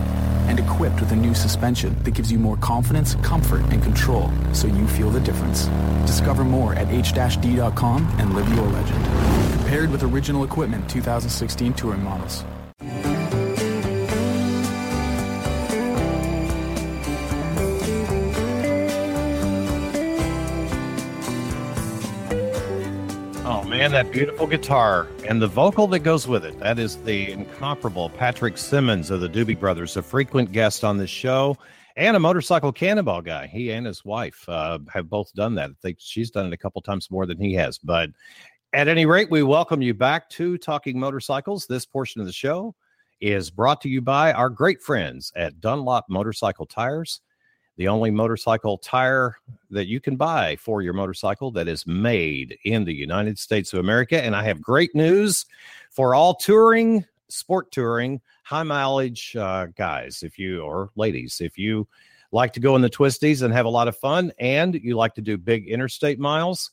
and equipped with a new suspension that gives you more confidence, comfort, and control so you feel the difference. Discover more at h-d.com and live your legend. Compared with original equipment 2016 touring models. Man, that beautiful guitar and the vocal that goes with it. That is the incomparable Patrick Simmons of the Doobie Brothers, a frequent guest on this show and a motorcycle cannonball guy. He and his wife uh, have both done that. I think she's done it a couple times more than he has. But at any rate, we welcome you back to Talking Motorcycles. This portion of the show is brought to you by our great friends at Dunlop Motorcycle Tires the only motorcycle tire that you can buy for your motorcycle that is made in the United States of America. And I have great news for all touring, sport touring, high mileage uh, guys, if you or ladies, if you like to go in the twisties and have a lot of fun and you like to do big interstate miles.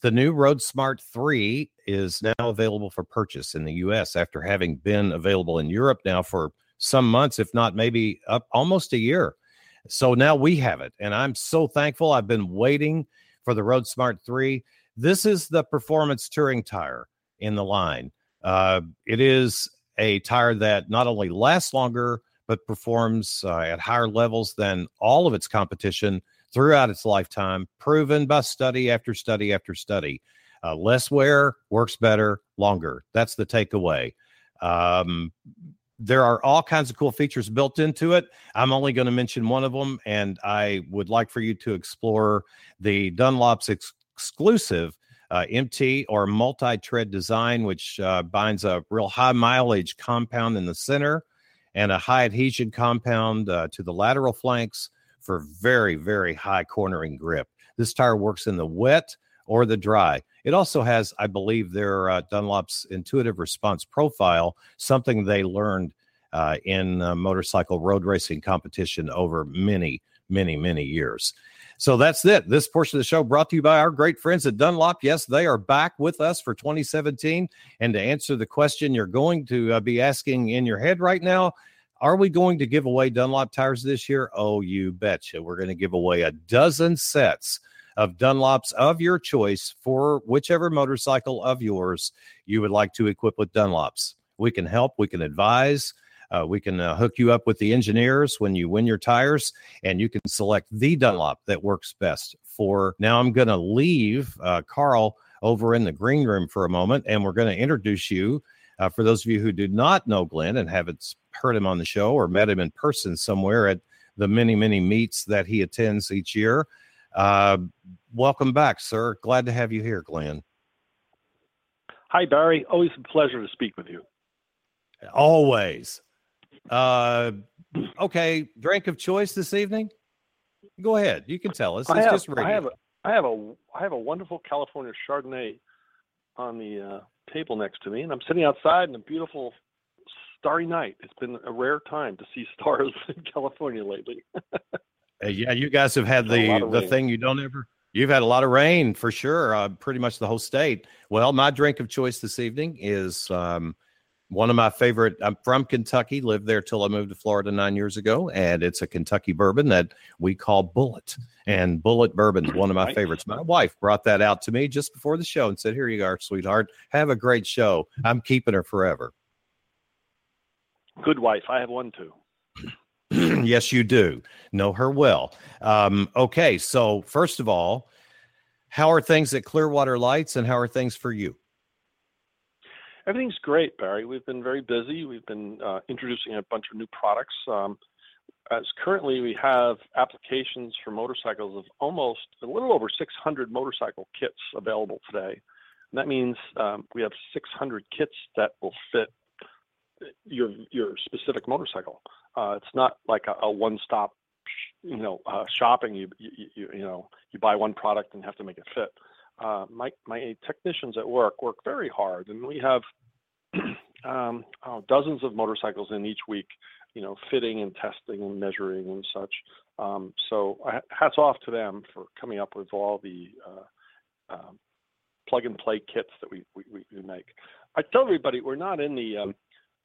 The new Road Smart 3 is now available for purchase in the US after having been available in Europe now for some months, if not maybe up almost a year. So now we have it. And I'm so thankful. I've been waiting for the Road Smart 3. This is the performance touring tire in the line. Uh, it is a tire that not only lasts longer, but performs uh, at higher levels than all of its competition throughout its lifetime, proven by study after study after study. Uh, less wear works better longer. That's the takeaway. Um, there are all kinds of cool features built into it. I'm only going to mention one of them, and I would like for you to explore the Dunlop's ex- exclusive uh, MT or multi tread design, which uh, binds a real high mileage compound in the center and a high adhesion compound uh, to the lateral flanks for very, very high cornering grip. This tire works in the wet or the dry. It also has, I believe, their uh, Dunlop's intuitive response profile, something they learned uh, in uh, motorcycle road racing competition over many, many, many years. So that's it. This portion of the show brought to you by our great friends at Dunlop. Yes, they are back with us for 2017. And to answer the question you're going to uh, be asking in your head right now, are we going to give away Dunlop tires this year? Oh, you betcha. We're going to give away a dozen sets of Dunlops of your choice for whichever motorcycle of yours you would like to equip with Dunlops. We can help, we can advise. Uh, we can uh, hook you up with the engineers when you win your tires, and you can select the Dunlop that works best for. Now, I'm going to leave uh, Carl over in the green room for a moment, and we're going to introduce you. Uh, for those of you who do not know Glenn and haven't heard him on the show or met him in person somewhere at the many, many meets that he attends each year, uh, welcome back, sir. Glad to have you here, Glenn. Hi, Barry. Always a pleasure to speak with you. Always. Uh, okay, drink of choice this evening. Go ahead. You can tell us. It's I have, just I have, a, I have a, I have a wonderful California Chardonnay on the uh, table next to me, and I'm sitting outside in a beautiful starry night. It's been a rare time to see *laughs* stars in California lately. *laughs* Uh, yeah, you guys have had the the thing you don't ever. You've had a lot of rain for sure. Uh, pretty much the whole state. Well, my drink of choice this evening is um, one of my favorite. I'm from Kentucky, lived there till I moved to Florida nine years ago, and it's a Kentucky bourbon that we call Bulleit. And Bulleit bourbon is one of my Nice. favorites. My wife brought that out to me just before the show and said, "Here you are, sweetheart. Have a great show. I'm keeping her forever." Good wife. I have one too. *clears throat* yes, you do know her well. Um, okay, so first of all, how are things at Clearwater Lights, and how are things for you? Everything's great, Barry. We've been very busy. We've been uh, introducing a bunch of new products. Um, as currently, we have applications for motorcycles of almost a little over 600 motorcycle kits available today. And that means um, we have 600 kits that will fit your your specific motorcycle. Uh, it's not like a, one-stop, you know, uh, shopping. You, know you buy one product and have to make it fit. Uh, my technicians at work work very hard, and we have *clears throat* um, oh, dozens of motorcycles in each week. You know, fitting and testing and measuring and such. Um, so hats off to them for coming up with all the uh, um, plug and play kits that we make. I tell everybody we're not in the um,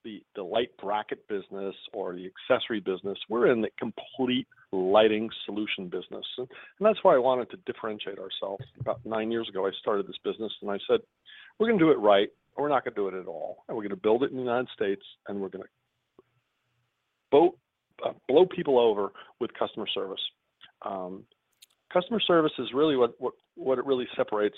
the light bracket business or the accessory business. We're in the complete lighting solution business, and, that's why I wanted to differentiate ourselves. About nine years ago, I started this business, and I said, we're going to do it right. Or we're not going to do it at all, and we're going to build it in the United States, and we're going to uh, blow people over with customer service. Um, customer service is really what it really separates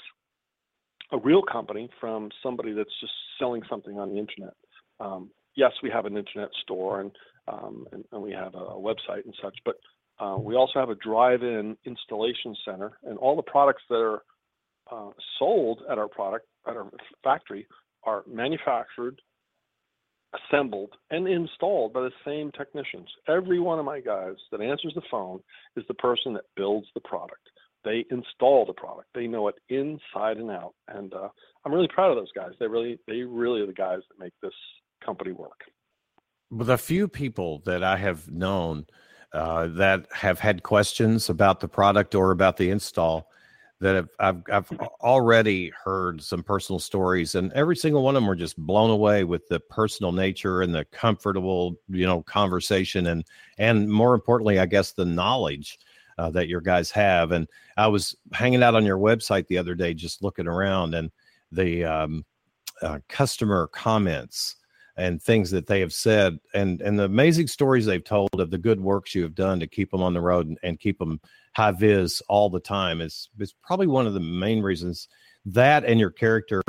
a real company from somebody that's just selling something on the internet. Um, yes, we have an internet store and um, we have a, website and such, but uh, we also have a drive-in installation center, and all the products that are uh, sold at our product at our factory are manufactured, assembled, and installed by the same technicians. Every one of my guys that answers the phone is the person that builds the product. They install the product. They know it inside and out, and uh, I'm really proud of those guys. They really, they really are the guys that make this company work. the few people that I have known uh, that have had questions about the product or about the install, that have, I've I've already heard some personal stories, and every single one of them were just blown away with the personal nature and the comfortable, you know, conversation, and and more importantly, I guess the knowledge. Uh, that your guys have, and I was hanging out on your website the other day, just looking around, and the um, uh, customer comments and things that they have said and and the amazing stories they've told of the good works you have done to keep them on the road and, and keep them high vis all the time is is probably one of the main reasons that and your character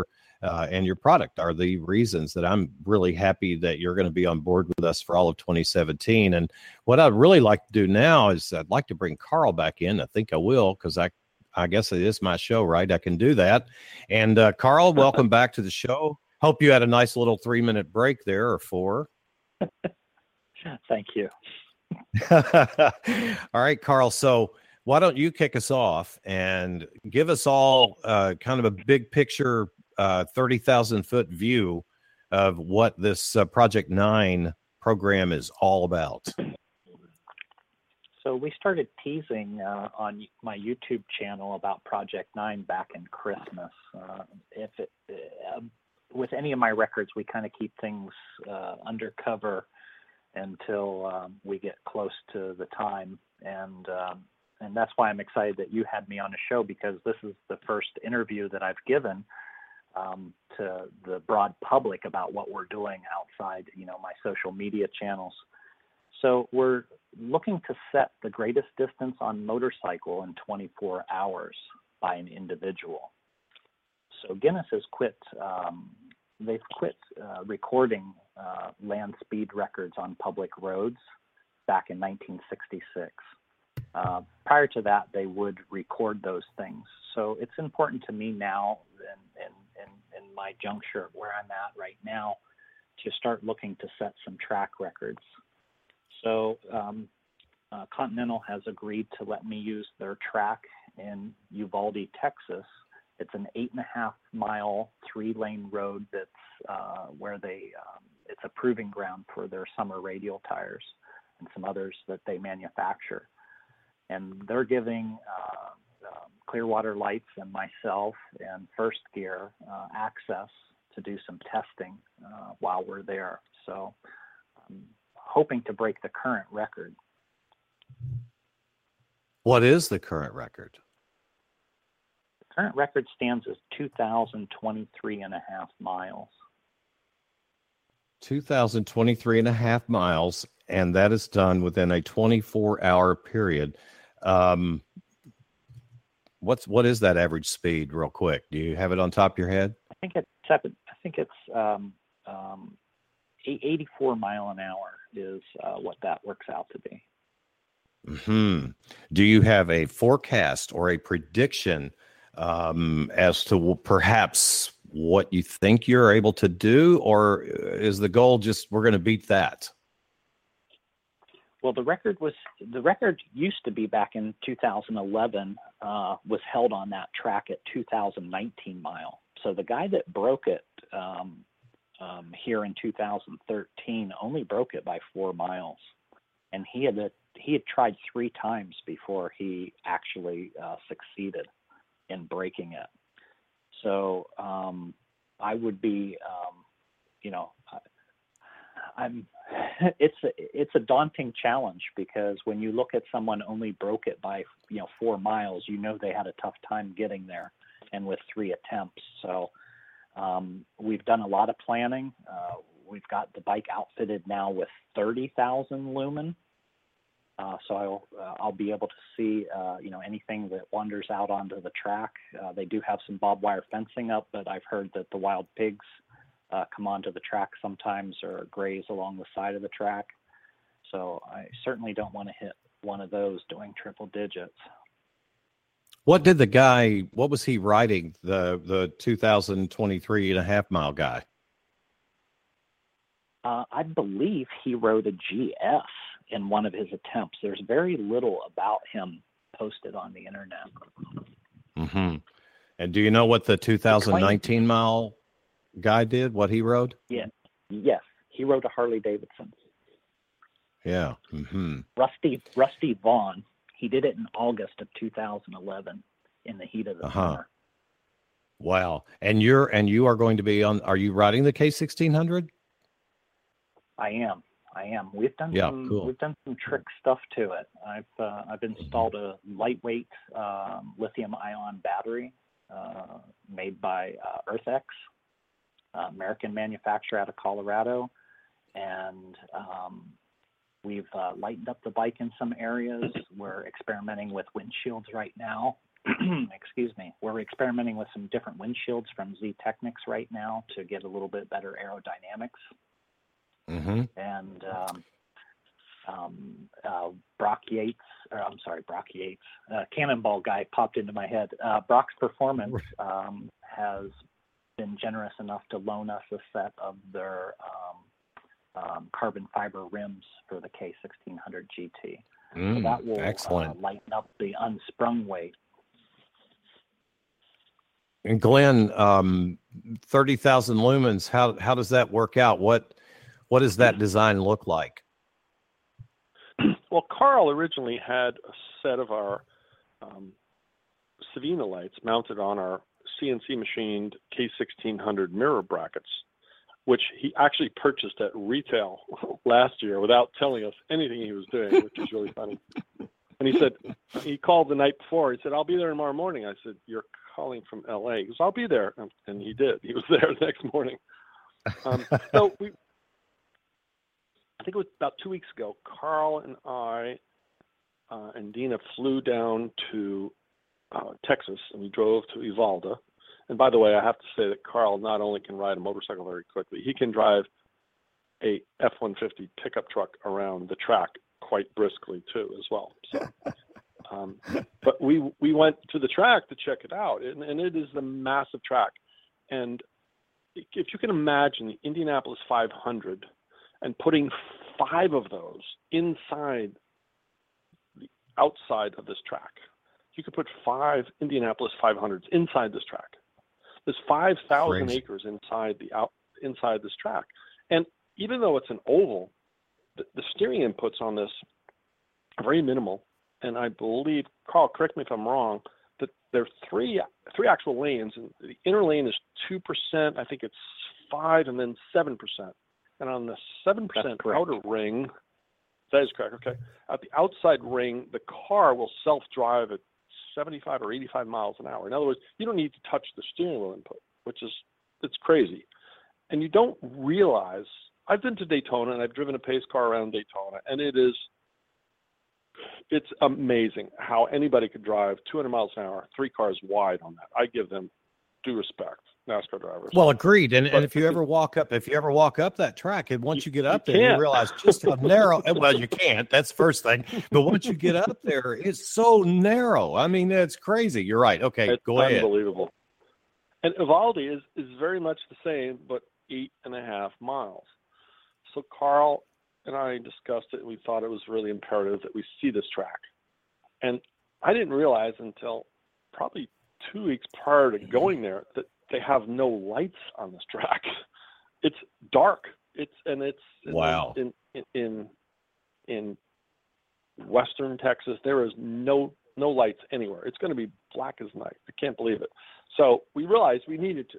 uh, and your product are the reasons that I'm really happy that you're going to be on board with us for all of 2017. And what I'd really like to do now is I'd like to bring Carl back in. I think I will because I I guess it is my show, right? I can do that. And uh, Carl, *laughs* welcome back to the show. Hope you had a nice little three minute break there or four. *laughs* Thank you. *laughs* all right, Carl. So why don't you kick us off and give us all uh, kind of a big picture, uh, 30,000 foot view of what this uh, Project Nine program is all about? So we started teasing uh, on my YouTube channel about Project Nine back in Christmas. Uh, if it, uh, with any of my records, we kind of keep things uh, undercover until um, we get close to the time, and um, and that's why I'm excited that you had me on the show because this is the first interview that I've given um, to the broad public about what we're doing outside, you know, my social media channels. So we're looking to set the greatest distance on motorcycle in 24 hours by an individual. So Guinness has quit. Um, they've quit uh, recording uh, land speed records on public roads back in 1966. Uh, prior to that, they would record those things. So it's important to me now, in, in, in, in my juncture where I'm at right now, to start looking to set some track records. So um, uh, Continental has agreed to let me use their track in Uvalde, Texas. It's an eight and a half mile, three lane road that's uh, where they, um, it's a proving ground for their summer radial tires and some others that they manufacture. And they're giving uh, um, Clearwater Lights and myself and First Gear uh, access to do some testing uh, while we're there. So, I'm hoping to break the current record. What is the current record? Current record stands as 2,023 and a half miles. 2,023 and a half miles, and that is done within a 24 hour period. Um, what's what is that average speed, real quick? Do you have it on top of your head? I think it's seven. I think it's um, um, 84 mile an hour is uh, what that works out to be. Hmm. Do you have a forecast or a prediction um, as to perhaps what you think you're able to do, or is the goal just we're going to beat that? Well, the record was the record used to be back in 2011 uh, was held on that track at 2019 mile. So the guy that broke it um, um, here in 2013 only broke it by four miles, and he had a, he had tried three times before he actually uh, succeeded in breaking it. So um, I would be, um, you know, I, I'm. *laughs* It's a, it's a daunting challenge because when you look at someone only broke it by you know four miles, you know they had a tough time getting there, and with three attempts. So um, we've done a lot of planning. Uh, we've got the bike outfitted now with 30,000 lumen. Uh, so I'll uh, I'll be able to see uh, you know anything that wanders out onto the track. Uh, they do have some barbed wire fencing up, but I've heard that the wild pigs uh, come onto the track sometimes or graze along the side of the track. So I certainly don't want to hit one of those doing triple digits. What did the guy? What was he riding? The the 2023 and a half mile guy. Uh, I believe he rode a GS in one of his attempts. There's very little about him posted on the internet. Mm-hmm. And do you know what the 2019 mile guy did? What he rode? Yeah. Yes, he rode a Harley Davidson. Yeah. Mm-hmm. Rusty Rusty Vaughn. He did it in August of 2011 in the heat of the Uh-huh. summer. Wow. And you're and you are going to be on. Are you riding the K1600? I am. I am. We've done Yeah, some cool. we've done some trick stuff to it. I've uh, I've installed a lightweight um, lithium ion battery uh, made by uh, EarthX, uh, American manufacturer out of Colorado, and um, we've uh, lightened up the bike in some areas. We're experimenting with windshields right now. *clears throat* Excuse me. We're experimenting with some different windshields from Z-Technik right now to get a little bit better aerodynamics Mm-hmm. and um, um, uh, Brock Yates, or I'm sorry, Brock Yates, uh, Cannonball guy popped into my head. Uh, Brock's Performance um, has been generous enough to loan us a set of their um, um, carbon fiber rims for the K1600 GT. so Mm, that will excellent. Uh, lighten up the unsprung weight. And Glenn, um, thirty thousand lumens. How how does that work out? What what does that design look like? *clears throat* Well, Carl originally had a set of our um, Sevina lights mounted on our CNC machined K1600 mirror brackets, which he actually purchased at retail *laughs* last year without telling us anything he was doing, which is really funny. And he said, *laughs* he called the night before. He said, I'll be there tomorrow morning. I said, You're calling from LA. He goes, I'll be there. And- And he did. He was *laughs* there the next morning. Um, so we, I think it was about two weeks ago, Carl and I uh, and Dina flew down to uh, Texas and we drove to Uvalde. And by the way, I have to say that Carl not only can ride a motorcycle very quickly, he can drive a F-150 pickup truck around the track quite briskly too, as well. So, *laughs* um, but we we went to the track to check it out, and, and it is a massive track. And if you can imagine the Indianapolis 500 and putting five of those inside the outside of this track. You could put five Indianapolis 500s inside this track. There's 5,000 acres inside the out inside this track, and even though it's an oval, the, the steering inputs on this are very minimal. And I believe, Carl, correct me if I'm wrong, that there are three three actual lanes, and the inner lane is two percent. I think it's five, and then seven percent. And on the seven percent outer ring, that is correct. Okay, at the outside ring, the car will self-drive at 75 or 85 miles an hour. In other words, you don't need to touch the steering wheel input, which is it's crazy. And you don't realize I've been to Daytona and I've driven a pace car around Daytona, and it is it's amazing how anybody could drive 200 miles an hour, three cars wide on that. I give them due respect, NASCAR drivers. Well, agreed. And, and if you ever walk up, if you ever walk up that track, and once you, get up you there, can't. you realize just how *laughs* narrow. well, you can't. That's the first thing. But once you get up there, it's so narrow. I mean, it's crazy. You're right. Okay, it's go ahead. Unbelievable. And Uvalde is is very much the same, but eight and a half miles. So Carl and I discussed it. And we thought it was really imperative that we see this track. And I didn't realize until probably two weeks prior to going there that they have no lights on this track. *laughs* It's dark. It's and it's wow. In in in, in western Texas, there is no no lights anywhere. It's going to be black as night. I can't believe it. So we realized we needed to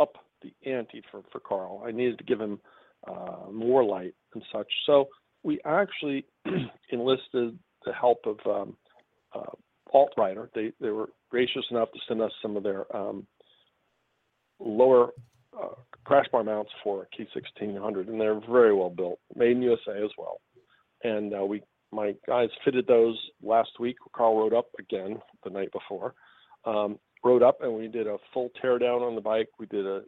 up the ante for for Carl. I needed to give him uh, more light and such. So we actually *clears throat* enlisted the help of um, uh, AltRider. They they were gracious enough to send us some of their um, lower uh, crash bar mounts for a K1600, and they're very well built, made in USA as well. And uh, we my guys fitted those last week. Carl rode up again the night before. Um, rode up and we did a full teardown on the bike. We did a,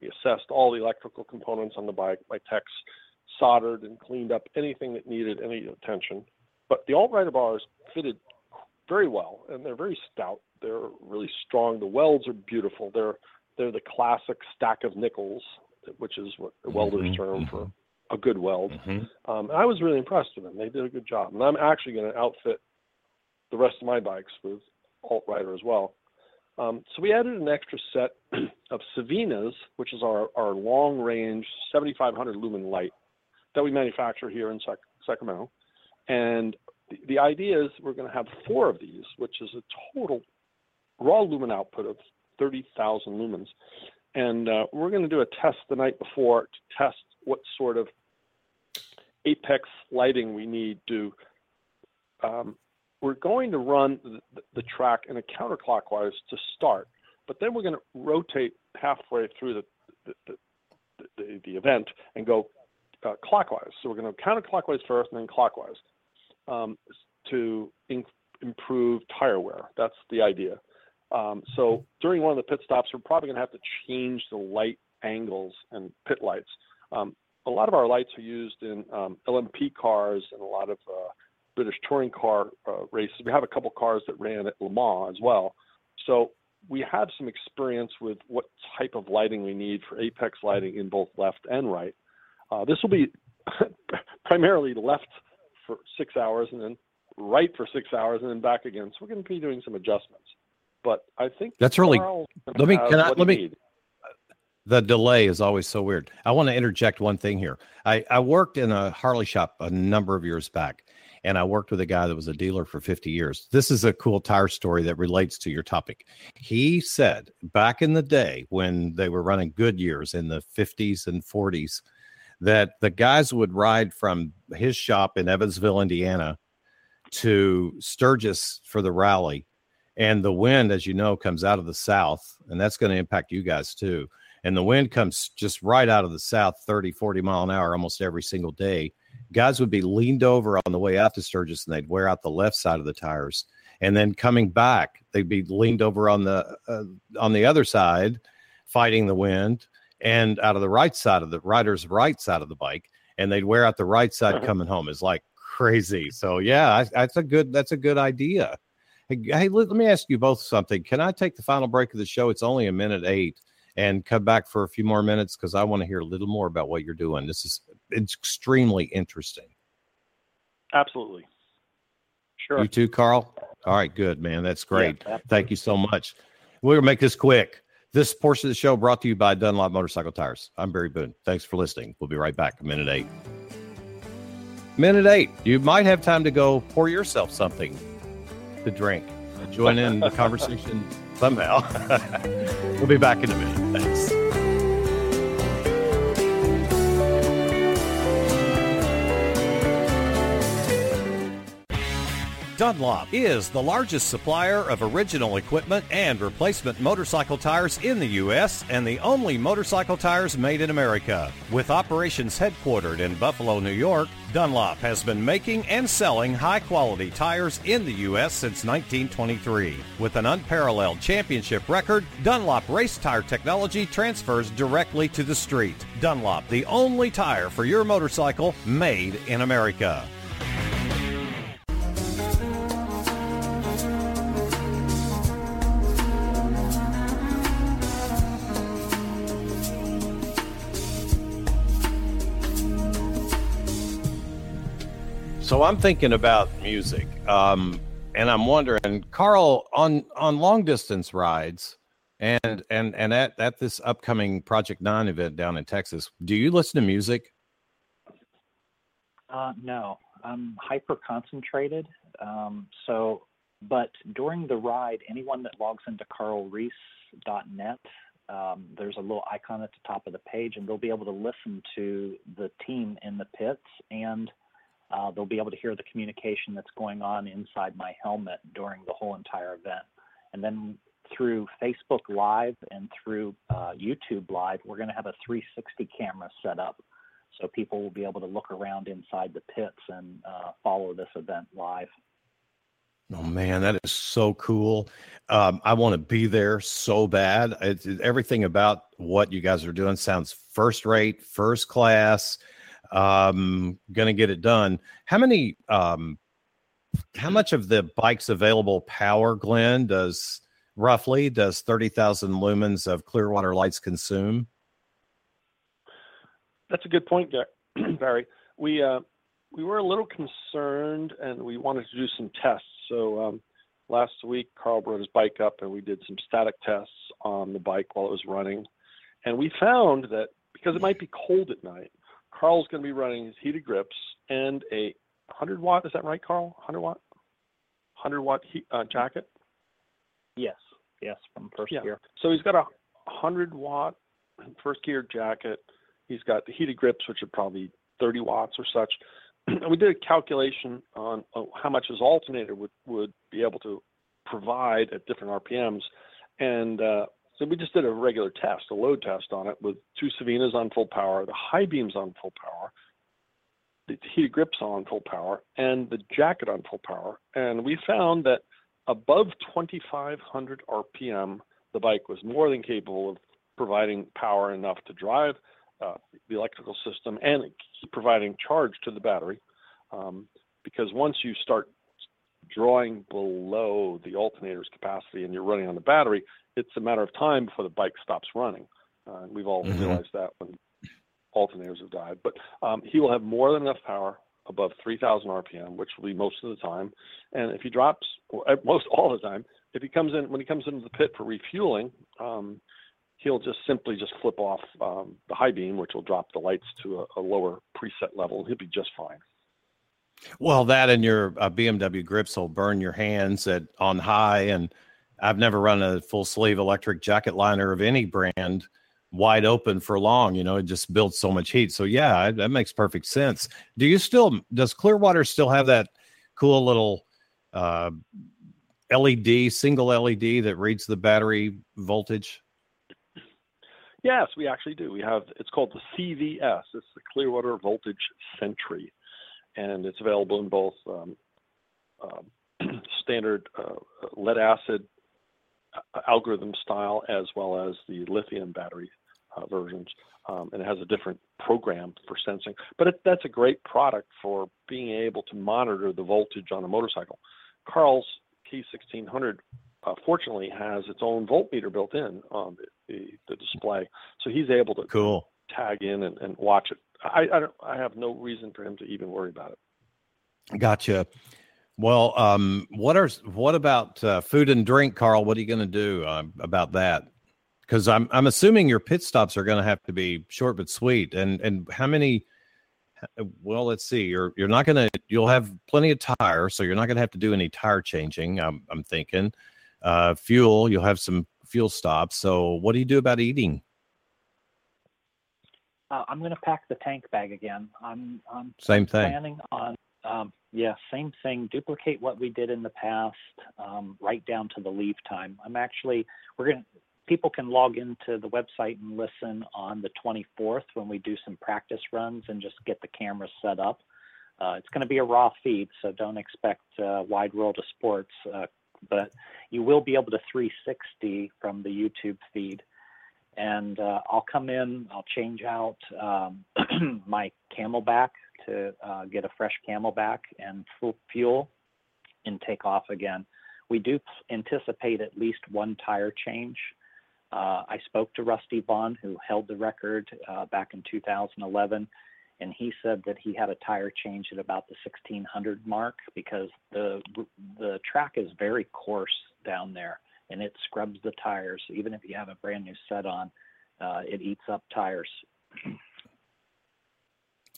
we assessed all the electrical components on the bike. My techs soldered and cleaned up anything that needed any attention. But the AltRider bars fitted very well, and they're very stout. They're really strong. The welds are beautiful. They're they're the classic stack of nickels, which is what the welders mm-hmm, term for mm-hmm. a good weld. Mm-hmm. Um, I was really impressed with them. They did a good job, and I'm actually going to outfit the rest of my bikes with AltRider as well. Um, so we added an extra set *clears throat* of Sevinas, which is our, our long range 7500 lumen light that we manufacture here in Sac- Sacramento. And the, the idea is we're going to have four of these, which is a total raw lumen output of 30,000 lumens. And uh, we're going to do a test the night before to test what sort of apex lighting we need to um, we're going to run the, the track in a counterclockwise to start, but then we're going to rotate halfway through the the, the, the, the event and go uh, clockwise. So we're going to counterclockwise first and then clockwise to in, improve tire wear. That's the idea. Um, so during one of the pit stops, we're probably going to have to change the light angles and pit lights. Um, a lot of our lights are used in um, LMP cars and a lot of uh, British touring car uh, races. We have a couple cars that ran at Le Mans as well. So we have some experience with what type of lighting we need for apex lighting in both left and right. Uh, this will be *laughs* primarily left for six hours and then right for six hours and then back again. So we're going to be doing some adjustments. But I think that's really. Let me can I, let me. Need. The delay is always so weird. I want to interject one thing here. I, I worked in a Harley shop a number of years back, and I worked with a guy that was a dealer for 50 years. This is a cool tire story that relates to your topic. He said back in the day when they were running Goodyears in the 50s and 40s, that the guys would ride from his shop in Evansville, Indiana to Sturgis for the rally. And the wind, as you know, comes out of the south, and that's going to impact you guys too. And the wind comes just right out of the south, 30, 40 mile an hour almost every single day guys would be leaned over on the way out to Sturgis and they'd wear out the left side of the tires. And then coming back, they'd be leaned over on the uh, on the other side, fighting the wind, and out of the right side of the rider's right side of the bike, and they'd wear out the right side uh-huh. coming home. Is like crazy. So yeah, I, that's a good that's a good idea. Hey, hey let, let me ask you both something. Can I take the final break of the show? It's only a minute eight and come back for a few more minutes because I want to hear a little more about what you're doing. This is it's extremely interesting. Absolutely. Sure. You too, Carl? All right, good, man. That's great. Yeah, Thank you so much. We're going to make this quick. This portion of the show brought to you by Dunlop Motorcycle Tires. I'm Barry Boone. Thanks for listening. We'll be right back. Minute eight. Minute eight. You might have time to go pour yourself something to drink join in the conversation somehow. *laughs* we'll be back in a minute. Thanks. Dunlop is the largest supplier of original equipment and replacement motorcycle tires in the U.S. and the only motorcycle tires made in America. With operations headquartered in Buffalo, New York, Dunlop has been making and selling high-quality tires in the U.S. since 1923. With an unparalleled championship record, Dunlop race tire technology transfers directly to the street. Dunlop, the only tire for your motorcycle made in America. So I'm thinking about music, um, and I'm wondering, Carl, on on long distance rides, and and and at at this upcoming Project Nine event down in Texas, do you listen to music? Uh, no, I'm hyper concentrated. Um, so, but during the ride, anyone that logs into carlreese.net, um, there's a little icon at the top of the page, and they'll be able to listen to the team in the pits and uh, they'll be able to hear the communication that's going on inside my helmet during the whole entire event. And then through Facebook Live and through uh, YouTube Live, we're going to have a 360 camera set up. So people will be able to look around inside the pits and uh, follow this event live. Oh man, that is so cool. Um, I want to be there so bad. Everything about what you guys are doing sounds first rate, first class um, going to get it done. How many, um, how much of the bike's available power, Glenn, does roughly does 30,000 lumens of Clearwater lights consume? That's a good point, Barry. *clears throat* We, uh, we were a little concerned and we wanted to do some tests. So um, last week, Carl brought his bike up and we did some static tests on the bike while it was running. And we found that because it might be cold at night, Carl's going to be running his heated grips and a 100 watt. Is that right, Carl? 100 watt, 100 watt heat, uh, jacket. Yes, yes, from first yeah. gear. So he's got a 100 watt first gear jacket. He's got the heated grips, which are probably 30 watts or such. *clears throat* and we did a calculation on uh, how much his alternator would would be able to provide at different RPMs, and uh, so we just did a regular test, a load test on it with two Sevinas on full power, the high beams on full power, the heated grips on full power, and the jacket on full power. And we found that above 2,500 RPM, the bike was more than capable of providing power enough to drive uh, the electrical system and keep providing charge to the battery. Um, because once you start drawing below the alternator's capacity and you're running on the battery, it's a matter of time before the bike stops running. Uh, we've all mm-hmm. realized that when alternators have died. But um, he will have more than enough power above 3,000 RPM, which will be most of the time. And if he drops, most all the time, if he comes in when he comes into the pit for refueling, um, he'll just simply just flip off um, the high beam, which will drop the lights to a, a lower preset level. He'll be just fine. Well, that and your uh, BMW grips will burn your hands at on high, and I've never run a full sleeve electric jacket liner of any brand wide open for long. You know, it just builds so much heat. So yeah, that makes perfect sense. Do you still does Clearwater still have that cool little uh, LED single LED that reads the battery voltage? Yes, we actually do. We have it's called the CVS. It's the Clearwater Voltage Sentry, and it's available in both um, *clears throat* uh, standard uh, lead acid algorithm style as well as the lithium battery uh, versions. Um, and it has a different program for sensing. But it, that's a great product for being able to monitor the voltage on a motorcycle. Carl's K1600 uh, fortunately has its own voltmeter built in on the, the, the, display, so he's able to cool. tag in and, and watch it. I, I, I have no reason for him to even worry about it. Gotcha. Well, um, what are what about uh, food and drink, Carl? What are you going to do uh, about that? Because I'm I'm assuming your pit stops are going to have to be short but sweet. And and how many well, let's see. You're you're not gonna. You'll have plenty of tire, so you're not gonna have to do any tire changing. I'm I'm thinking. Uh, fuel. You'll have some fuel stops. So, what do you do about eating? Uh, I'm going to pack the tank bag again. I'm, I'm same thing. Planning on um, yeah, same thing. Duplicate what we did in the past, um, right down to the leave time. I'm actually we're going to people can log into the website and listen on the 24th when we do some practice runs and just get the camera set up. Uh, it's going to be a raw feed, so don't expect uh, wide world of sports, uh, but you will be able to 360 from the YouTube feed. And uh, I'll come in, I'll change out um, *clears throat* my CamelBak to uh, get a fresh CamelBak and full fuel and take off again. We do anticipate at least one tire change uh, I spoke to Rusty Bond, who held the record uh, back in 2011, and he said that he had a tire change at about the 1600 mark because the the track is very coarse down there, and it scrubs the tires. Even if you have a brand new set on, uh, it eats up tires.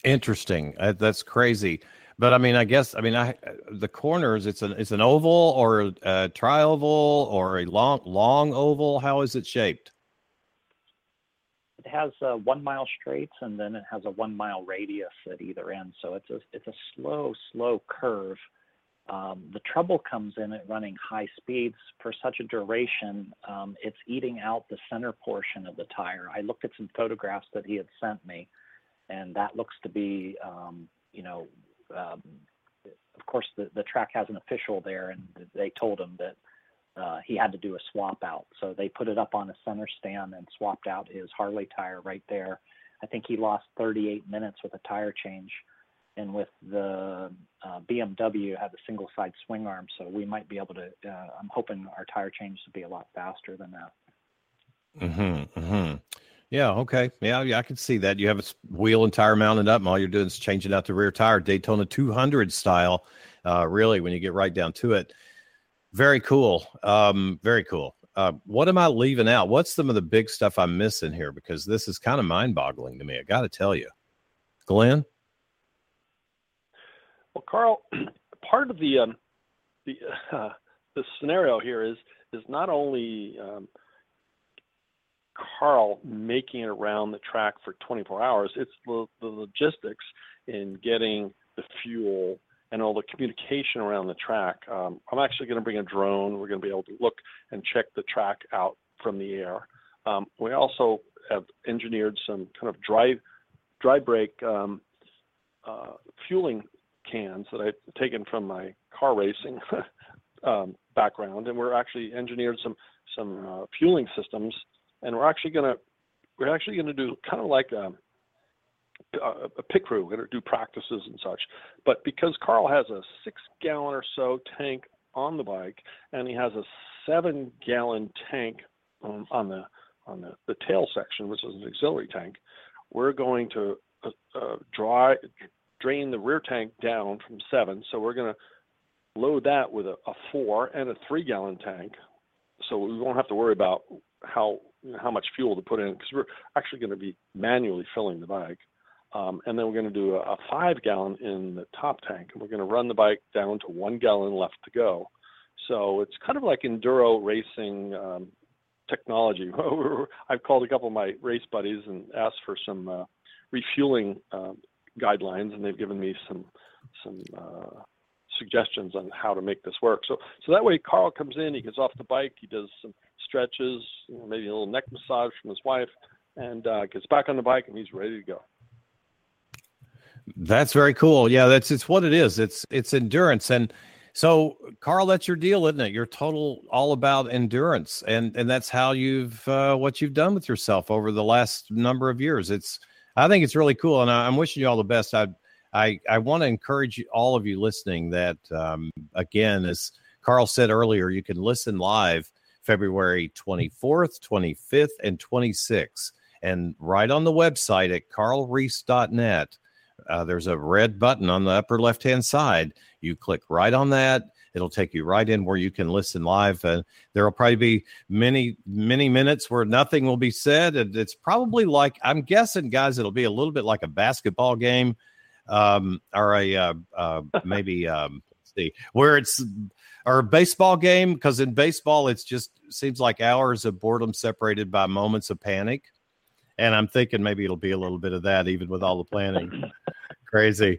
Interesting. Uh, that's crazy. But I mean, I guess I mean, I the corners. It's an it's an oval or a tri-oval or a long long oval. How is it shaped? It has uh, one mile straights and then it has a one mile radius at either end. So it's a it's a slow slow curve. Um, the trouble comes in at running high speeds for such a duration. Um, it's eating out the center portion of the tire. I looked at some photographs that he had sent me, and that looks to be, um, you know, um, of course, the, the track has an official there, and they told him that uh, he had to do a swap out. So they put it up on a center stand and swapped out his Harley tire right there. I think he lost 38 minutes with a tire change. And with the uh, BMW, had the single side swing arm, so we might be able to. Uh, I'm hoping our tire change to be a lot faster than that. Hmm. Hmm. Yeah. Okay. Yeah. Yeah. I can see that. You have a wheel and tire mounted up, and all you're doing is changing out the rear tire, Daytona 200 style. Uh, really, when you get right down to it, very cool. Um, very cool. Uh, what am I leaving out? What's some of the big stuff I'm missing here? Because this is kind of mind boggling to me. I got to tell you, Glenn. Well, Carl, *clears throat* part of the um, the uh, *laughs* the scenario here is is not only um, Carl making it around the track for 24 hours. It's the, the logistics in getting the fuel and all the communication around the track. Um, I'm actually going to bring a drone. We're going to be able to look and check the track out from the air. Um, we also have engineered some kind of dry dry break um, uh, fueling cans that I've taken from my car racing *laughs* um, background, and we're actually engineered some some uh, fueling systems and we're actually to we're actually to do kind of like a, a pit crew. We're to do practices and such. But because Carl has a six gallon or so tank on the bike, and he has a seven gallon tank um, on the on the, the tail section, which is an auxiliary tank, we're going to uh, uh, dry drain the rear tank down from seven. So we're going to load that with a, a four and a three gallon tank. So we won't have to worry about how how much fuel to put in because we're actually going to be manually filling the bike. Um, and then we're going to do a, a, five gallon in the top tank, and we're going to run the bike down to one gallon left to go. So it's kind of like enduro racing um, technology. *laughs* I've called a couple of my race buddies and asked for some uh, refueling uh, guidelines, and they've given me some some uh, suggestions on how to make this work. So so that way, Carl comes in, he gets off the bike, he does some stretches, you know, maybe a little neck massage from his wife, and uh, gets back on the bike and he's ready to go. That's very cool. Yeah, that's it's what it is. It's it's endurance and so Carl, that's your deal, isn't it? You're total all about endurance, and and that's how you've uh, what you've done with yourself over the last number of years. It's I think it's really cool, and I, am wishing you all the best. I I I want to encourage all of you listening that um, again, as Carl said earlier, you can listen live February 24th, 25th, and 26th. And right on the website at carlreese.net, uh, there's a red button on the upper left hand side. You click right on that. It'll take you right in where you can listen live. And there will probably be many, many minutes where nothing will be said. And it's probably like, I'm guessing, guys, it'll be a little bit like a basketball game um, or a uh, uh, maybe um, see where it's or a baseball game because in baseball it's just seems like hours of boredom separated by moments of panic, and I'm thinking maybe it'll be a little bit of that even with all the planning. Crazy.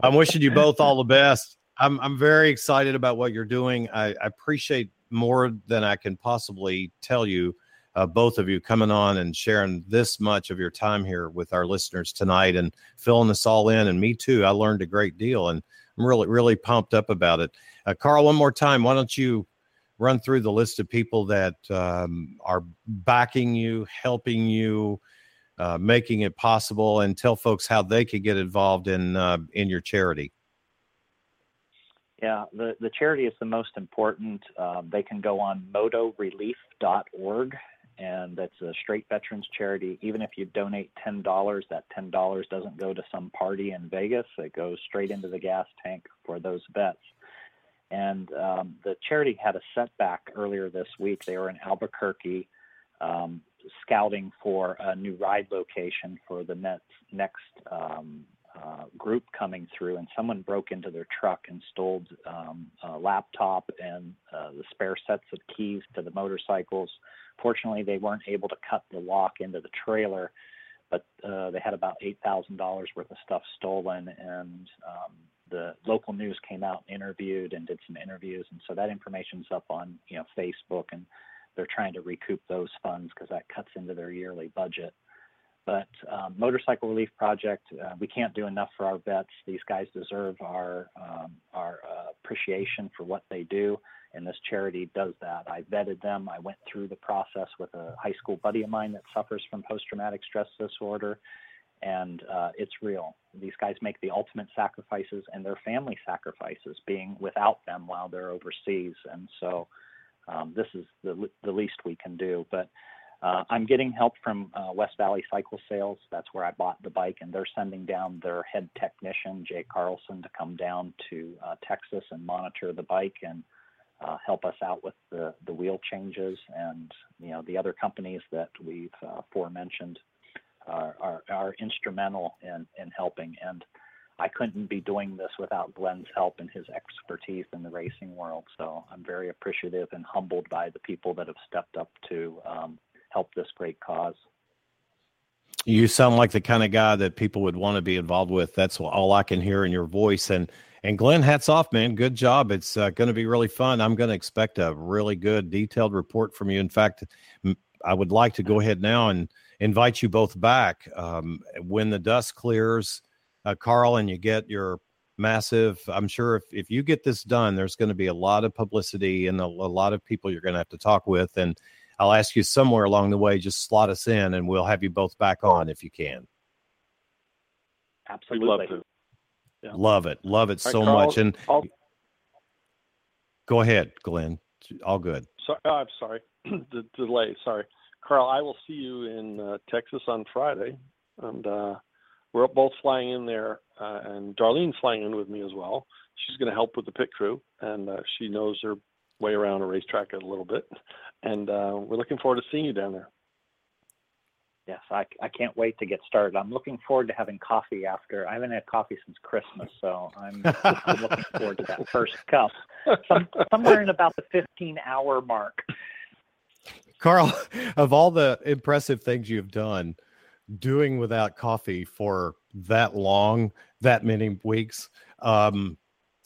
I'm wishing you both all the best. I'm I'm very excited about what you're doing. I, I appreciate more than I can possibly tell you uh, both of you coming on and sharing this much of your time here with our listeners tonight and filling us all in. And me too. I learned a great deal and I'm really, really pumped up about it. Uh, Carl, one more time, why don't you run through the list of people that um, are backing you, helping you, uh, making it possible, and tell folks how they could get involved in uh, in your charity. Yeah, the, the charity is the most important. Uh, they can go on motorelief.org and that's a straight veterans charity. Even if you donate ten dollars, that ten dollars doesn't go to some party in Vegas. It goes straight into the gas tank for those vets. And um, the charity had a setback earlier this week. They were in Albuquerque um, scouting for a new ride location for the next next um, uh, group coming through, and someone broke into their truck and stole um, a laptop and uh, the spare sets of keys to the motorcycles. Fortunately, they weren't able to cut the lock into the trailer, but uh, they had about eight thousand dollars worth of stuff stolen, and um, the local news came out and interviewed and did some interviews, and so that information's up on you know Facebook, and they're trying to recoup those funds because that cuts into their yearly budget. But um, Motorcycle Relief Project, uh, we can't do enough for our vets. These guys deserve our um, our uh, appreciation for what they do, and this charity does that. I vetted them. I went through the process with a high school buddy of mine that suffers from post-traumatic stress disorder, and uh, it's real. These guys make the ultimate sacrifices, and their family sacrifices, being without them while they're overseas. And so, um, this is the the least we can do. But uh, I'm getting help from uh, West Valley Cycle Sales. That's where I bought the bike, and they're sending down their head technician, Jay Carlson, to come down to uh, Texas and monitor the bike and uh, help us out with the, the wheel changes. And you know the other companies that we've uh, aforementioned are, are, are instrumental in, in helping. And I couldn't be doing this without Glenn's help and his expertise in the racing world. So I'm very appreciative and humbled by the people that have stepped up to um, help this great cause. You sound like the kind of guy that people would want to be involved with. That's all I can hear in your voice. And and Glenn, hats off, man. Good job. It's uh, going to be really fun. I'm going to expect a really good, detailed report from you. In fact, I would like to go ahead now and invite you both back um, when the dust clears, uh, Carl, and you get your massive. I'm sure if, if you get this done, there's going to be a lot of publicity and a, a lot of people you're going to have to talk with. And I'll ask you somewhere along the way, just slot us in and we'll have you both back on if you can. Absolutely. We'd love to. Yeah. Love it. Love it All so Carl, much. And I'll- go ahead, Glenn. All good. Sorry, oh, I'm sorry. *clears throat* the delay. Sorry, Carl. I will see you in uh, Texas on Friday, and uh, we're both flying in there, uh, and Darlene's flying in with me as well. She's going to help with the pit crew, and uh, she knows her way around a racetrack a little bit, and uh, we're looking forward to seeing you down there. Yes, I, I can't wait to get started. I'm looking forward to having coffee after. I haven't had coffee since Christmas, so I'm just *laughs* looking forward to that first cup. Some, somewhere in about the 15 hour mark. Carl, of all the impressive things you've done, doing without coffee for that long, that many weeks, um,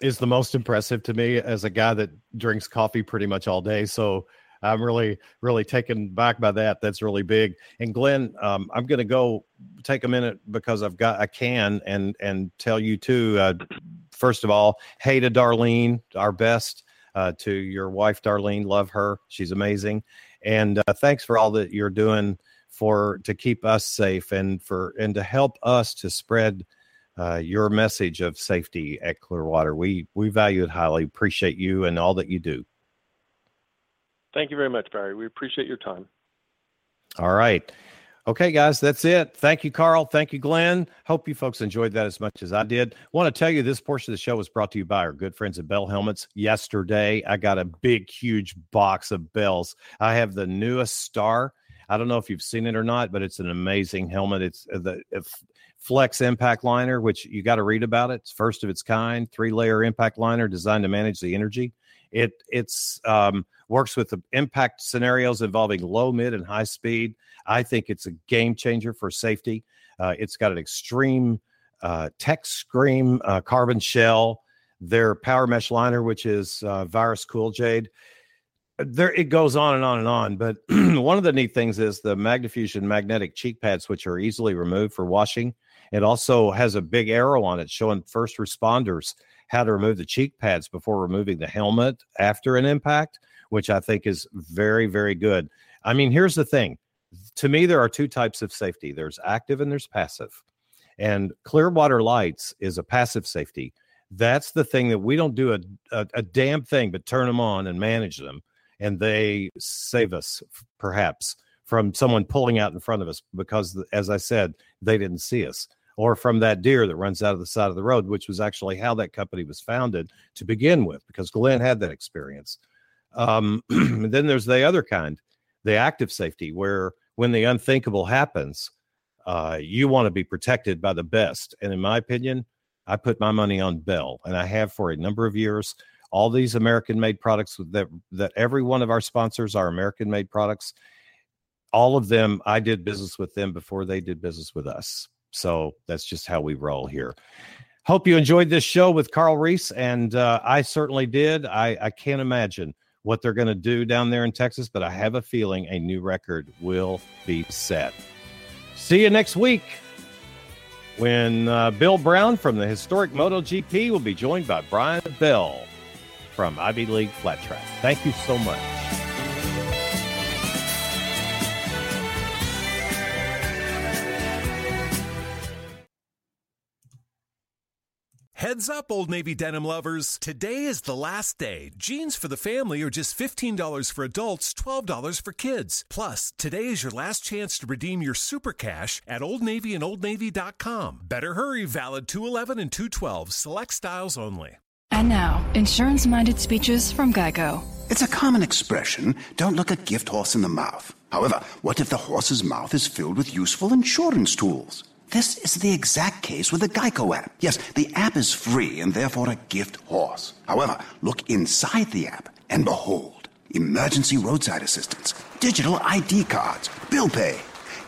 is the most impressive to me as a guy that drinks coffee pretty much all day. So I'm really, really taken back by that. That's really big. And Glenn, um, I'm going to go take a minute because I've got I can and and tell you too. Uh, first of all, hey to Darlene, our best uh, to your wife, Darlene. Love her. She's amazing. And uh, thanks for all that you're doing for to keep us safe and for and to help us to spread uh, your message of safety at Clearwater. We we value it highly. Appreciate you and all that you do. Thank you very much, Barry. We appreciate your time. All right. Okay, guys, that's it. Thank you, Carl. Thank you, Glenn. Hope you folks enjoyed that as much as I did. Want to tell you this portion of the show was brought to you by our good friends at Bell Helmets. Yesterday, I got a big, huge box of bells. I have the newest star I don't know if you've seen it or not, but it's an amazing helmet. It's uh, the Flex Impact Liner, which you got to read about it. It's first of its kind, three layer impact liner designed to manage the energy. It it's um, works with the impact scenarios involving low, mid, and high speed. I think it's a game changer for safety. Uh, it's got an extreme uh, TeXtreme uh, carbon shell. Their power mesh liner, which is uh, Virus CoolJade there it goes on and on and on but *clears throat* one of the neat things is the Magnefusion magnetic cheek pads which are easily removed for washing it also has a big arrow on it showing first responders how to remove the cheek pads before removing the helmet after an impact which i think is very very good. I mean here's the thing. To me there are two types of safety. There's active and there's passive. And clearwater lights is a passive safety. That's the thing that we don't do a, a, a damn thing but turn them on and manage them and they save us perhaps from someone pulling out in front of us because as i said they didn't see us or from that deer that runs out of the side of the road which was actually how that company was founded to begin with because glenn had that experience um, *clears throat* then there's the other kind the active safety where when the unthinkable happens uh, you want to be protected by the best and in my opinion i put my money on bell and i have for a number of years all these American made products that that every one of our sponsors are American made products. All of them, I did business with them before they did business with us. So that's just how we roll here. Hope you enjoyed this show with Carl Reese, and uh, I certainly did. I, I can't imagine what they're going to do down there in Texas, but I have a feeling a new record will be set. See you next week when uh, Bill Brown from the historic MotoGP will be joined by Brian Bell from Ivy League Flat Track. Thank you so much. Heads up, Old Navy denim lovers. Today is the last day. Jeans for the family are just $15 for adults, $12 for kids. Plus, today is your last chance to redeem your super cash at Old Navy and Old OldNavy.com. Better hurry, valid 211 and 212, select styles only. And now, insurance minded speeches from Geico. It's a common expression don't look a gift horse in the mouth. However, what if the horse's mouth is filled with useful insurance tools? This is the exact case with the Geico app. Yes, the app is free and therefore a gift horse. However, look inside the app and behold emergency roadside assistance, digital ID cards, bill pay.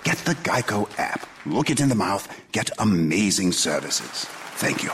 Get the Geico app. Look it in the mouth, get amazing services. Thank you.